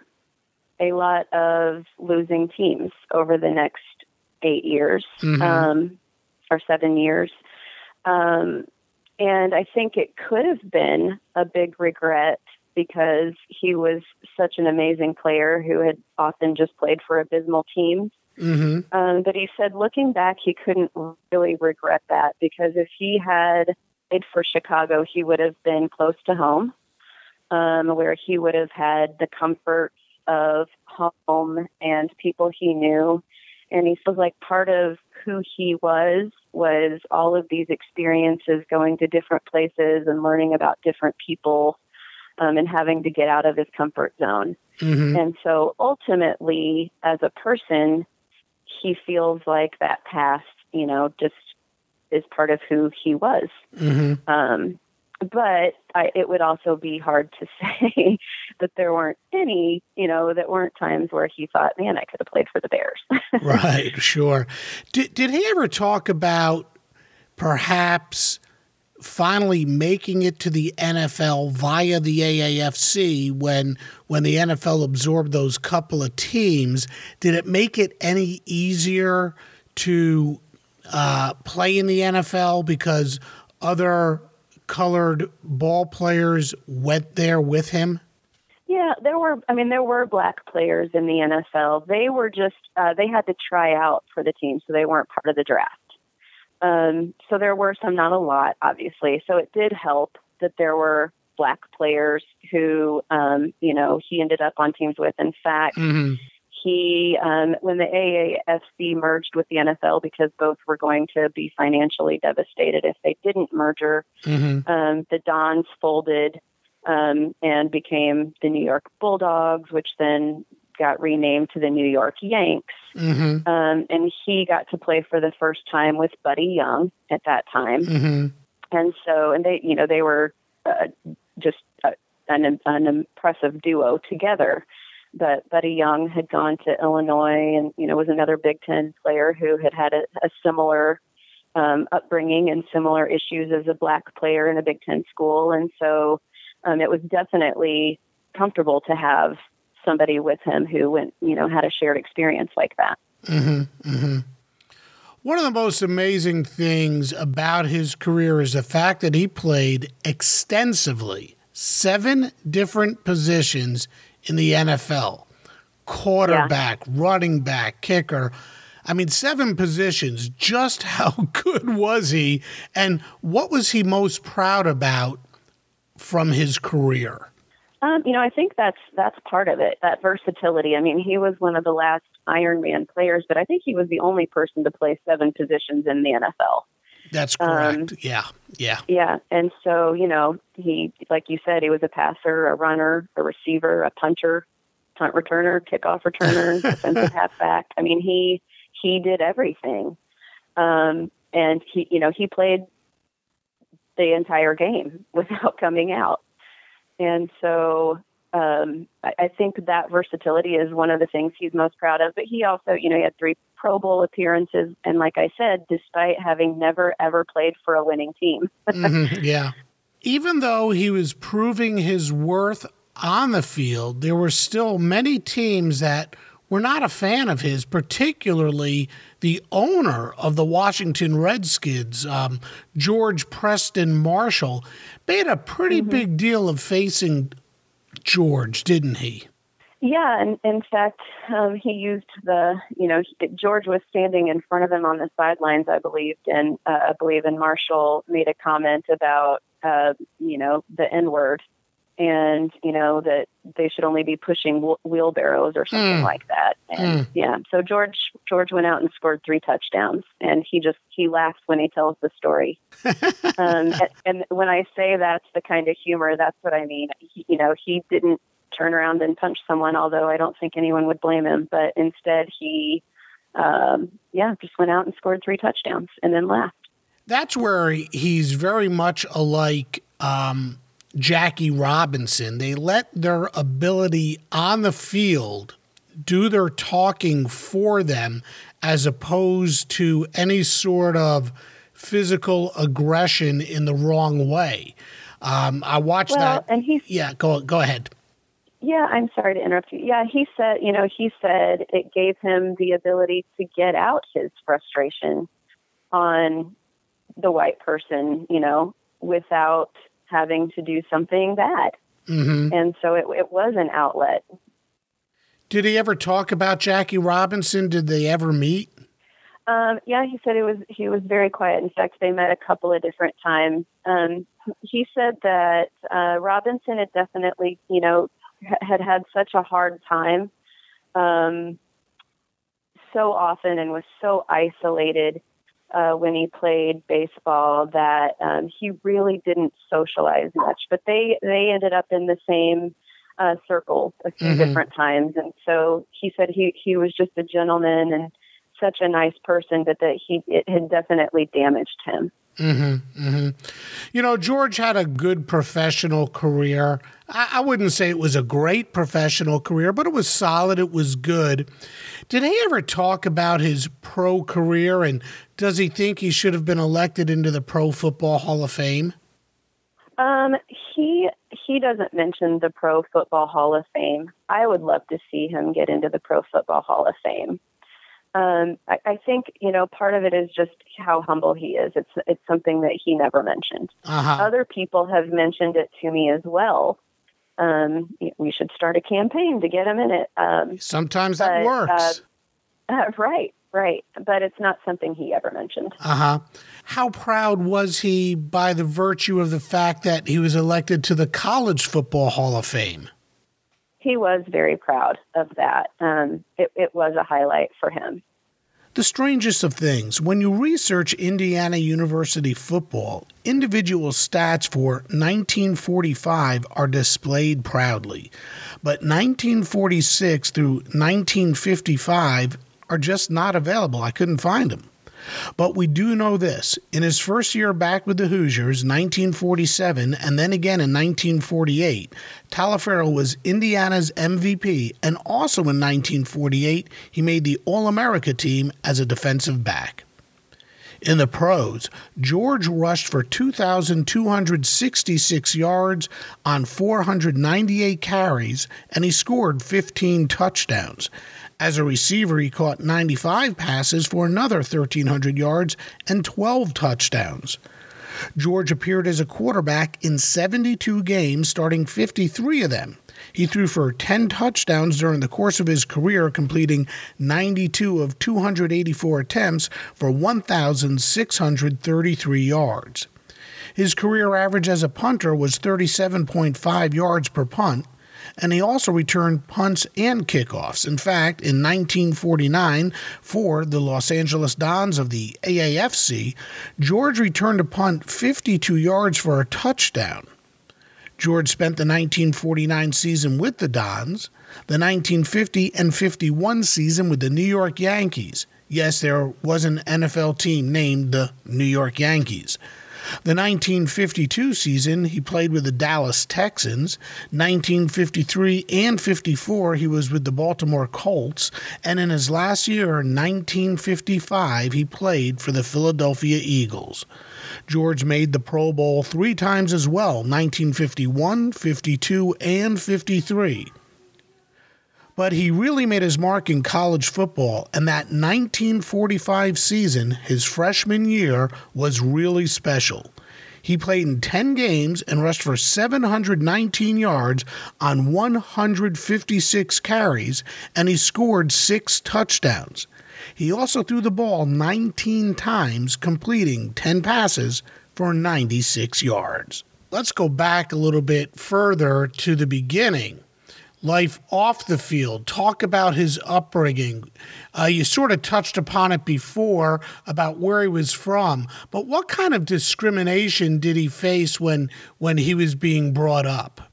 a lot of losing teams over the next eight years mm-hmm. um, or seven years. Um, and I think it could have been a big regret because he was such an amazing player who had often just played for abysmal teams. Mm-hmm. Um, but he said, looking back, he couldn't really regret that because if he had played for Chicago, he would have been close to home um, where he would have had the comforts of home and people he knew. And he feels like part of who he was was all of these experiences going to different places and learning about different people um, and having to get out of his comfort zone. Mm-hmm. And so ultimately, as a person, he feels like that past, you know, just is part of who he was. Mm-hmm. Um, but I, it would also be hard to [laughs] say that there weren't any, you know, that weren't times where he thought, man, I could have played for the Bears. [laughs] right, sure. Did, did he ever talk about perhaps finally making it to the NFL via the AAFC when when the NFL absorbed those couple of teams? Did it make it any easier to uh, play in the NFL because other colored ball players went there with him? Yeah, there were. I mean, there were black players in the NFL. They were just uh, they had to try out for the team, so they weren't part of the draft. Um, so there were some, not a lot, obviously. So it did help that there were black players who, um, you know, he ended up on teams with. In fact, Mm-hmm. He, um, when the AAFC merged with the NFL, because both were going to be financially devastated if they didn't merger, Mm-hmm. um, the Dons folded um, and became the New York Bulldogs, which then got renamed to the New York Yanks. Mm-hmm. Um, and he got to play for the first time with Buddy Young at that time. Mm-hmm. And so, and they, you know, they were uh, just uh, an, an impressive duo together. But Buddy Young had gone to Illinois and, you know, was another Big Ten player who had had a, a similar um, upbringing and similar issues as a black player in a Big Ten school. And so um, it was definitely comfortable to have somebody with him who went, you know, had a shared experience like that. Mm-hmm. One of the most amazing things about his career is the fact that he played extensively, seven different positions in the NFL quarterback, running back, kicker. I mean, seven positions. Just [laughs] how good was he? And what was he most proud about from his career? Um, you know, I think that's that's part of it. That versatility. I mean, he was one of the last Ironman players, but I think he was the only person to play seven positions in the NFL. That's correct. yeah, yeah. Yeah, and so you know, he, like you said, he was a passer, a runner, a receiver, a punter, punt returner, kickoff returner, [laughs] defensive halfback. I mean, he he did everything, um, and he, you know, he played the entire game [laughs] without coming out. And so um, I, I think that versatility is one of the things he's most proud of. But he also, you know, he had three Pro Bowl appearances. And like I said, despite having never, ever played for a winning team. [laughs] Mhm, yeah. Even though he was proving his worth on the field, there were still many teams that were not a fan of his, particularly the owner of the Washington Redskins, um, George Preston Marshall, made a pretty big deal of facing George, didn't he? Yeah, and in fact, um, he used the, you know, he- George was standing in front of him on the sidelines, I believe, and uh, I believe, and Marshall made a comment about, uh, you know, the N word, and you know that they should only be pushing wh- wheelbarrows or something Mm. like that. And yeah, so George George went out and scored three touchdowns, and he just he laughs when he tells the story. [laughs] um, and, and when I say that's the kind of humor, that's what I mean. He, you know, he didn't turn around and punch someone, although I don't think anyone would blame him. But instead, he, um, yeah, just went out and scored three touchdowns and then laughed. That's where he's very much alike um, Jackie Robinson. They let their ability on the field do their talking for them as opposed to any sort of physical aggression in the wrong way. Um, I watched Well, that. and he's Yeah, go go ahead. Yeah, I'm sorry to interrupt you. Yeah, he said, you know, he said it gave him the ability to get out his frustration on the white person, you know, without having to do something bad. hmm And so it, it was an outlet. Did he ever talk about Jackie Robinson? Did they ever meet? Um, yeah, he said it was he was very quiet. In fact, they met a couple of different times. Um, he said that uh, Robinson had definitely, you know, had had such a hard time um, so often and was so isolated uh, when he played baseball that um, he really didn't socialize much. But they they ended up in the same uh, circles a few Mhm. different times, and so he said he he was just a gentleman and such a nice person, but that he it had definitely damaged him. Hmm hmm You know, George had a good professional career. I, I wouldn't say it was a great professional career, but it was solid. It was good. Did he ever talk about his pro career and does he think he should have been elected into the Pro Football Hall of Fame? Um, he he doesn't mention the Pro Football Hall of Fame. I would love to see him get into the Pro Football Hall of Fame. Um, I, I think you know part of it is just how humble he is. It's it's something that he never mentioned. Uh huh. Other people have mentioned it to me as well. Um, we should start a campaign to get him in it. Um, Sometimes that but, works. uh, [laughs] right. right. But it's not something he ever mentioned. Uh huh. How proud was he by the virtue of the fact that he was elected to the College Football Hall of Fame? He was very proud of that. Um, it, it was a highlight for him. The strangest of things, when you research Indiana University football, individual stats for 1945 are displayed proudly, but 1946 through 1955 are just not available. I couldn't find them. But we do know this. In his first year back with the Hoosiers, 1947, and then again in 1948, Taliaferro was Indiana's MVP, and also in 1948, he made the All America team as a defensive back. In the pros, George rushed for 2,266 yards on 498 carries, and he scored 15 touchdowns. As a receiver, he caught 95 passes for another 1,300 yards and 12 touchdowns. George appeared as a quarterback in 72 games, starting 53 of them. He threw for 10 touchdowns during the course of his career, completing 92 of 284 attempts for 1,633 yards. His career average as a punter was 37.5 yards per punt, and he also returned punts and kickoffs. In fact, in 1949, for the Los Angeles Dons of the AAFC, George returned a punt 52 yards for a touchdown. George spent the 1949 season with the Dons, the 1950 and 51 season with the New York Yankees. Yes, there was an NFL team named the New York Yankees. The 1952 season, he played with the Dallas Texans. 1953 and 54, he was with the Baltimore Colts. And in his last year, 1955, he played for the Philadelphia Eagles. George made the Pro Bowl three times as well 1951, 52, and 53 but he really made his mark in college football, and that 1945 season, his freshman year, was really special. He played in 10 games and rushed for 719 yards on 156 carries, and he scored six touchdowns. He also threw the ball 19 times, completing 10 passes for 96 yards. Let's go back a little bit further to the beginning life off the field. Talk about his upbringing. Uh, you sort of touched upon it before about where he was from, but what kind of discrimination did he face when when he was being brought up?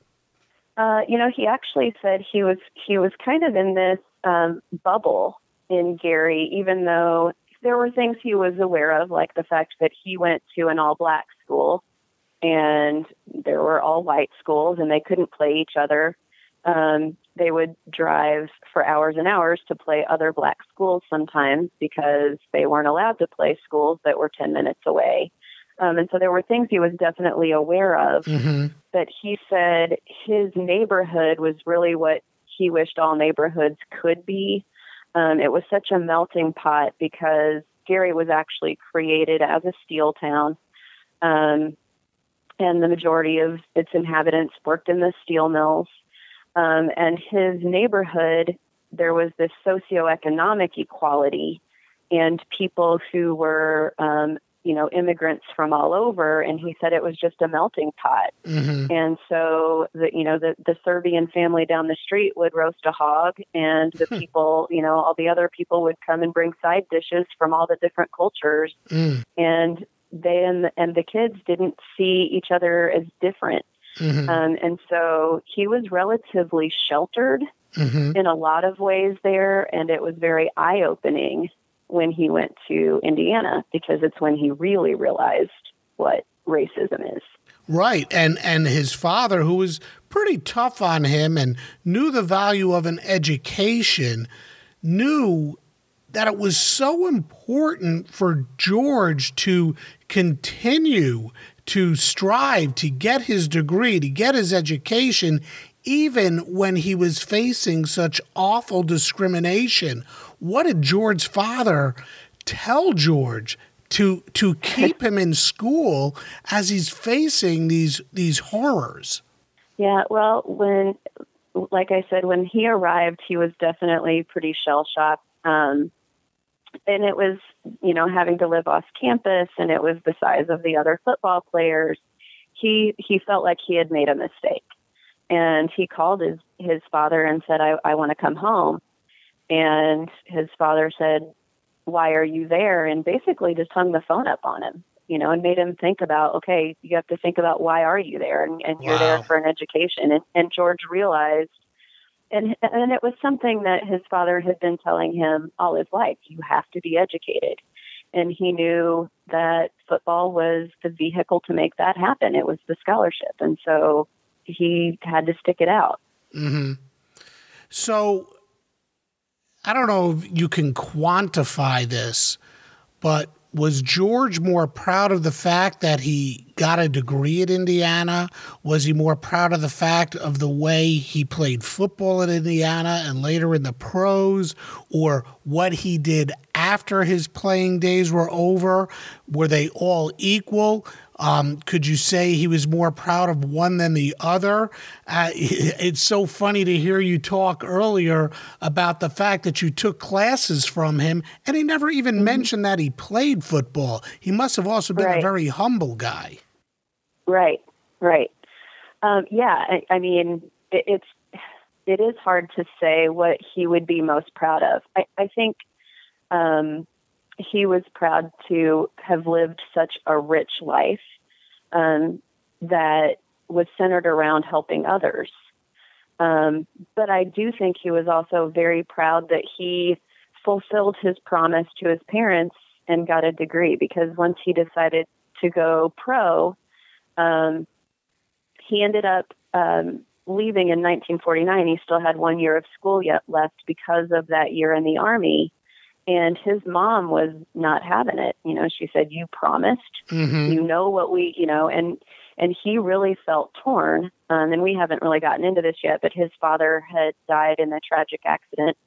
Uh, you know, he actually said he was he was kind of in this um, bubble in Gary, even though there were things he was aware of, like the fact that he went to an all black school and there were all white schools and they couldn't play each other um, they would drive for hours and hours to play other black schools sometimes because they weren't allowed to play schools that were 10 minutes away. Um, and so there were things he was definitely aware of. Mm-hmm. But he said his neighborhood was really what he wished all neighborhoods could be. Um, it was such a melting pot because Gary was actually created as a steel town. Um, and the majority of its inhabitants worked in the steel mills. Um, and his neighborhood, there was this socioeconomic equality and people who were, um, you know, immigrants from all over. And he said it was just a melting pot. Mm-hmm. And so, the, you know, the, the Serbian family down the street would roast a hog, and the [laughs] people, you know, all the other people would come and bring side dishes from all the different cultures. Mm. And they and the, and the kids didn't see each other as different. Mm-hmm. Um, and so he was relatively sheltered mm-hmm. in a lot of ways there, and it was very eye opening when he went to Indiana because it's when he really realized what racism is. Right. And and his father who was pretty tough on him and knew the value of an education knew that it was so important for George to continue to strive to get his degree, to get his education, even when he was facing such awful discrimination. What did George's father tell George to to keep him in school as he's facing these these horrors? Yeah, well, when like I said, when he arrived, he was definitely pretty shell shocked. Um, and it was, you know, having to live off campus and it was the size of the other football players. He he felt like he had made a mistake. And he called his his father and said, I, I want to come home. And his father said, Why are you there? And basically just hung the phone up on him, you know, and made him think about, okay, you have to think about why are you there? And, and you're there for an education. And, and George realized and and it was something that his father had been telling him all his life you have to be educated. And he knew that football was the vehicle to make that happen. It was the scholarship. And so he had to stick it out. Hmm So I don't know if you can quantify this, but was George more proud of the fact that he got a degree at Indiana? Was he more proud of the fact of the way he played football at Indiana and later in the pros, or what he did after his playing days were over? Were they all equal? Um, could you say he was more proud of one than the other? Uh, [laughs] it's so funny to hear you talk earlier about the fact that you took classes from him, and he never even mentioned that he played football. He must have also been a very humble guy. Right right um, yeah I, I mean it, it's it is hard to say what he would be most proud of i, I think um, he was proud to have lived such a rich life um, that was centered around helping others. Um, but I do think he was also very proud that he fulfilled his promise to his parents and got a degree because once he decided to go pro, um, he ended up um, leaving in 1949. He still had one year of school yet left because of that year in the army. And his mom was not having it. You know, she said, "You promised. hmm You know what we, you know." And and he really felt torn. Um, and we haven't really gotten into this yet, but his father had died in a tragic accident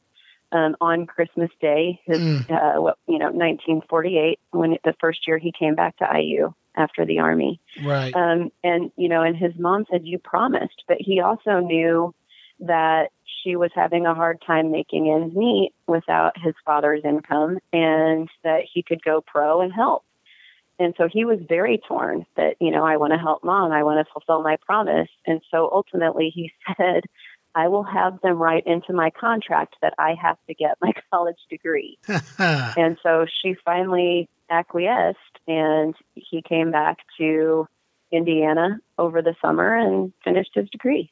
um, on Christmas Day, his Mm. uh, what you know, 1948, when the first year he came back to IU after the army. Right. Um, and you know, and his mom said, "You promised," but he also knew that she was having a hard time making ends meet without his father's income, and that he could go pro and help. And so he was very torn that you know, I want to help mom, I want to fulfill my promise, and so ultimately he [laughs] said. I will have them write into my contract that I have to get my [laughs] college degree. [laughs] And so she finally acquiesced, and he came back to Indiana over the summer and finished his degree.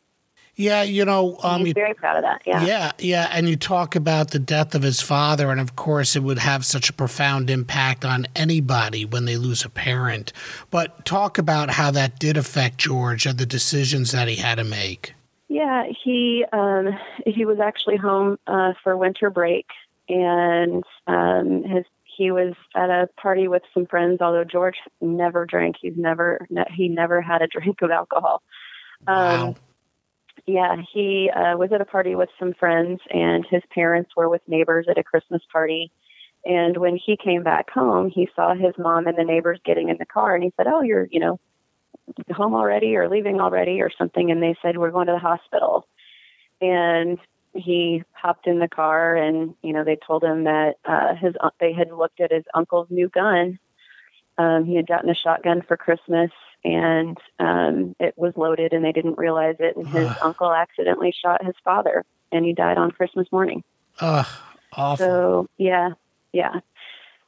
yeah, you know, um, He's very proud of that. Yeah. Yeah, yeah, and you talk about the death of his father, and of course, it would have such a profound impact on anybody when they lose a parent. But talk about how that did affect George and the decisions that he had to make. Yeah, he um, he was actually home uh, for winter break, and um, his he was at a party with some friends. Although George never drank, he's never ne- he never had a drink of alcohol. Um, Wow. Yeah, he uh, was at a party with some friends, and his parents were with neighbors at a Christmas party. And when he came back home, he saw his mom and the neighbors getting in the car, and he said, "Oh, you're, you know, home already or leaving already or something?" And they said, "We're going to the hospital." And he hopped in the car, and you know, they told him that uh, his they had looked at his uncle's new gun. Um, he had gotten a shotgun for Christmas, and um, it was loaded, and they didn't realize it. And his [sighs] uncle accidentally shot his father, and he died on Christmas morning. Ugh, awful. So yeah, yeah,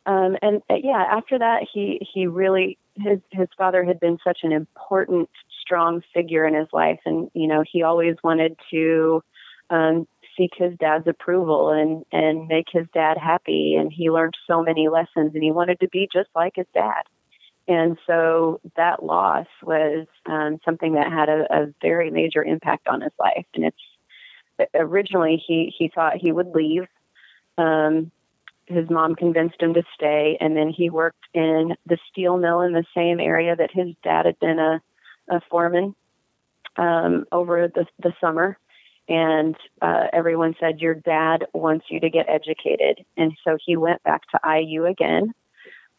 um, and uh, yeah. After that, he he really his his father had been such an important, strong figure in his life, and you know he always wanted to um, seek his dad's approval and and make his dad happy, and he learned so many lessons, and he wanted to be just like his dad. And so that loss was um, something that had a, a very major impact on his life. And it's originally he he thought he would leave. Um, his mom convinced him to stay, and then he worked in the steel mill in the same area that his dad had been a, a foreman um, over the the summer. And uh, everyone said, Your dad wants you to get educated. And so he went back to IU again.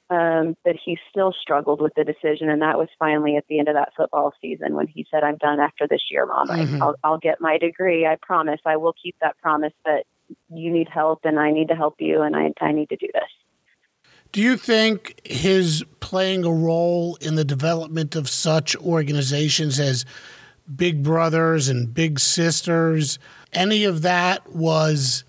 Um, but he still struggled with the decision. And that was finally at the end of that football season when he said, I'm done after this year, mom. Mhm. I, I'll, I'll get my degree. I promise. I will keep that promise. But you need help and I need to help you and I, I need to do this. Do you think his playing a role in the development of such organizations as Big Brothers and Big Sisters, any of that was,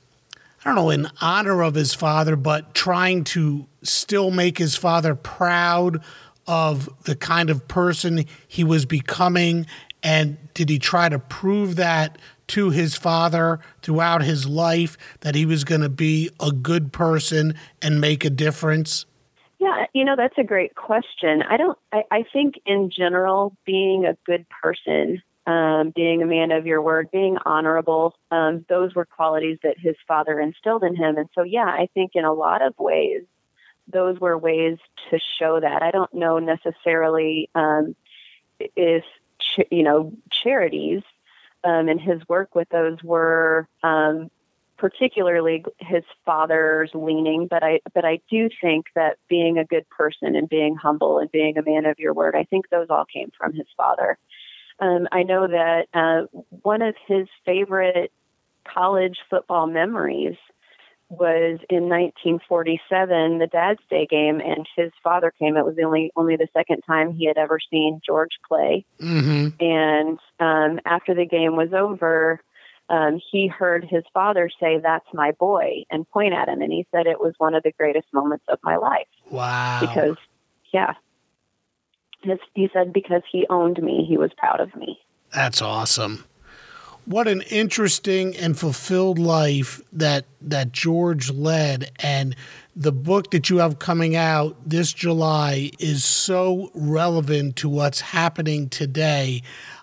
I don't know, in honor of his father, but trying to still make his father proud of the kind of person he was becoming? And did he try to prove that to his father throughout his life that he was going to be a good person and make a difference? Yeah, you know, that's a great question. I don't, I, I think in general, being a good person, um, being a man of your word, being honorable, um, those were qualities that his father instilled in him. And so, yeah, I think in a lot of ways, those were ways to show that. I don't know necessarily um, if, ch- you know, charities um, and his work with those were um, particularly his father's leaning, but I but I do think that being a good person and being humble and being a man of your word, I think those all came from his father. Um, I know that uh, one of his favorite college football memories was in 1947, the Dad's Day game, and his father came. It was the only only the second time he had ever seen George play. Mm-hmm. And um, after the game was over, um, he heard his father say, "That's my boy," and point at him. And he said it was one of the greatest moments of my life. Wow! Because, yeah, his, he said because he owned me, he was proud of me. That's awesome what an interesting and fulfilled life that that George led and the book that you have coming out this July is so relevant to what's happening today.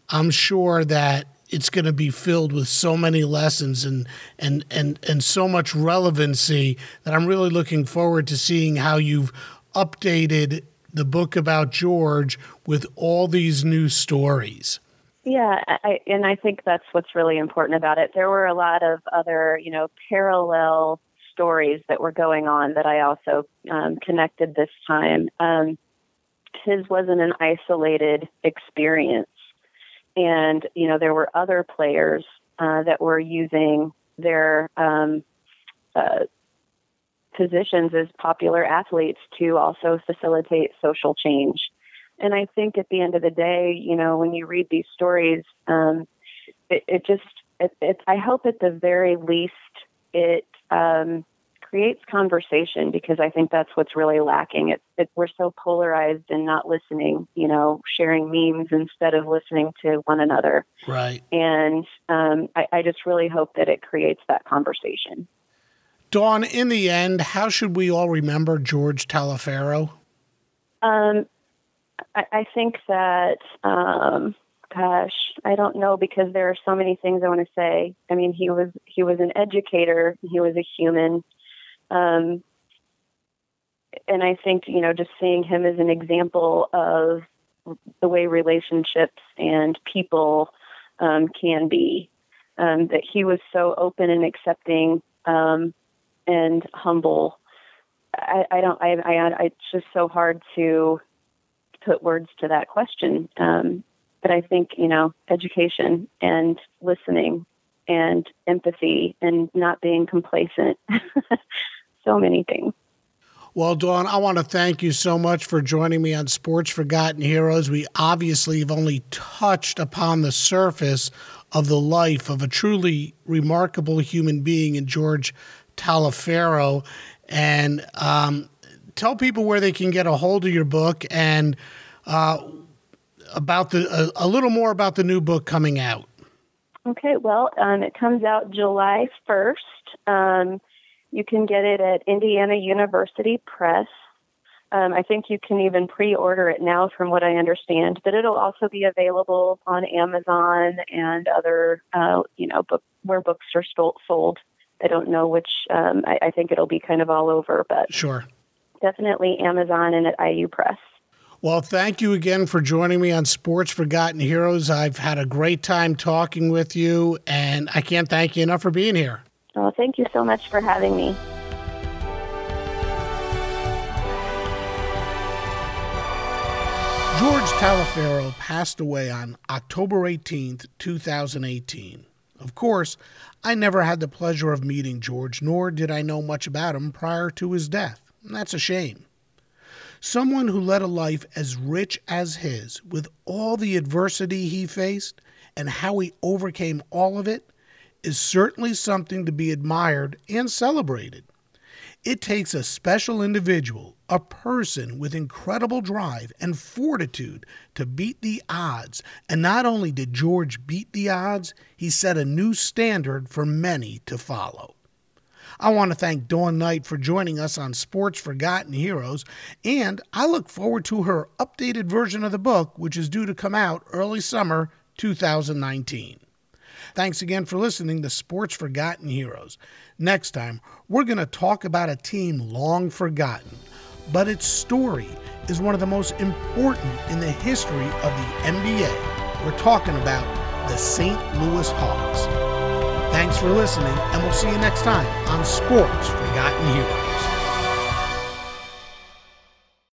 I'm sure that it's going to be filled with so many lessons and and and and so much relevancy that I'm really looking forward to seeing how you've updated the book about George with all these new stories. Yeah, I, and I think that's what's really important about it. There were a lot of other, you know, parallel stories that were going on that I also um, connected this time. Um, his wasn't an isolated experience, and you know there were other players uh, that were using their um, uh, positions as popular athletes to also facilitate social change. And I think at the end of the day, you know, when you read these stories, um, it, it just, it, it, I hope at the very least it um, creates conversation because I think that's what's really lacking. It, it, we're so polarized and not listening, you know, sharing memes instead of listening to one another. Right. And um, I, I just really hope that it creates that conversation. Dawn, in the end, how should we all remember George Taliaferro? Um, I, I think that, um, gosh, I don't know because there are so many things I want to say. I mean, he was he was an educator. He was a human. Um, and I think you know, just seeing him as an example of the way relationships and people um, can be. Um, that he was so open and accepting um, and humble. I, I don't. I, I. It's just so hard to put words to that question. Um, but I think, you know, education and listening and empathy and not being complacent. [laughs] so many things. Well, Dawn, I want to thank you so much for joining me on Sports Forgotten Heroes. We obviously have only touched upon the surface of the life of a truly remarkable human being in George Taliaferro. And um, tell people where they can get a hold of your book and uh, about the a, a, little more about the new book coming out. Okay, well, um, it comes out July first. Um, you can get it at Indiana University Press. Um, I think you can even pre-order it now, from what I understand. But it'll also be available on Amazon and other, uh, you know, book where books are sold. I don't know which. Um, I, I, think it'll be kind of all over, but sure definitely Amazon and at IU Press. Well, thank you again for joining me on Sports Forgotten Heroes. I've had a great time talking with you, and I can't thank you enough for being here. Oh, thank you so much for having me. George Taliaferro passed away on October 18th, 2018. Of course, I never had the pleasure of meeting George, nor did I know much about him prior to his death. That's a shame. Someone who led a life as rich as his, with all the adversity he faced and how he overcame all of it, is certainly something to be admired and celebrated. It takes a special individual, a person with incredible drive and fortitude to beat the odds. And not only did George beat the odds, he set a new standard for many to follow. I want to thank Dawn Knight for joining us on Sports Forgotten Heroes, and I look forward to her updated version of the book, which is due to come out early summer 2019. Thanks again for listening to Sports Forgotten Heroes. Next time, we're going to talk about a team long forgotten, but its story is one of the most important in the history of the NBA. We're talking about the St. Louis Hawks. Thanks for listening, and we'll see you next time on Sports Forgotten Heroes.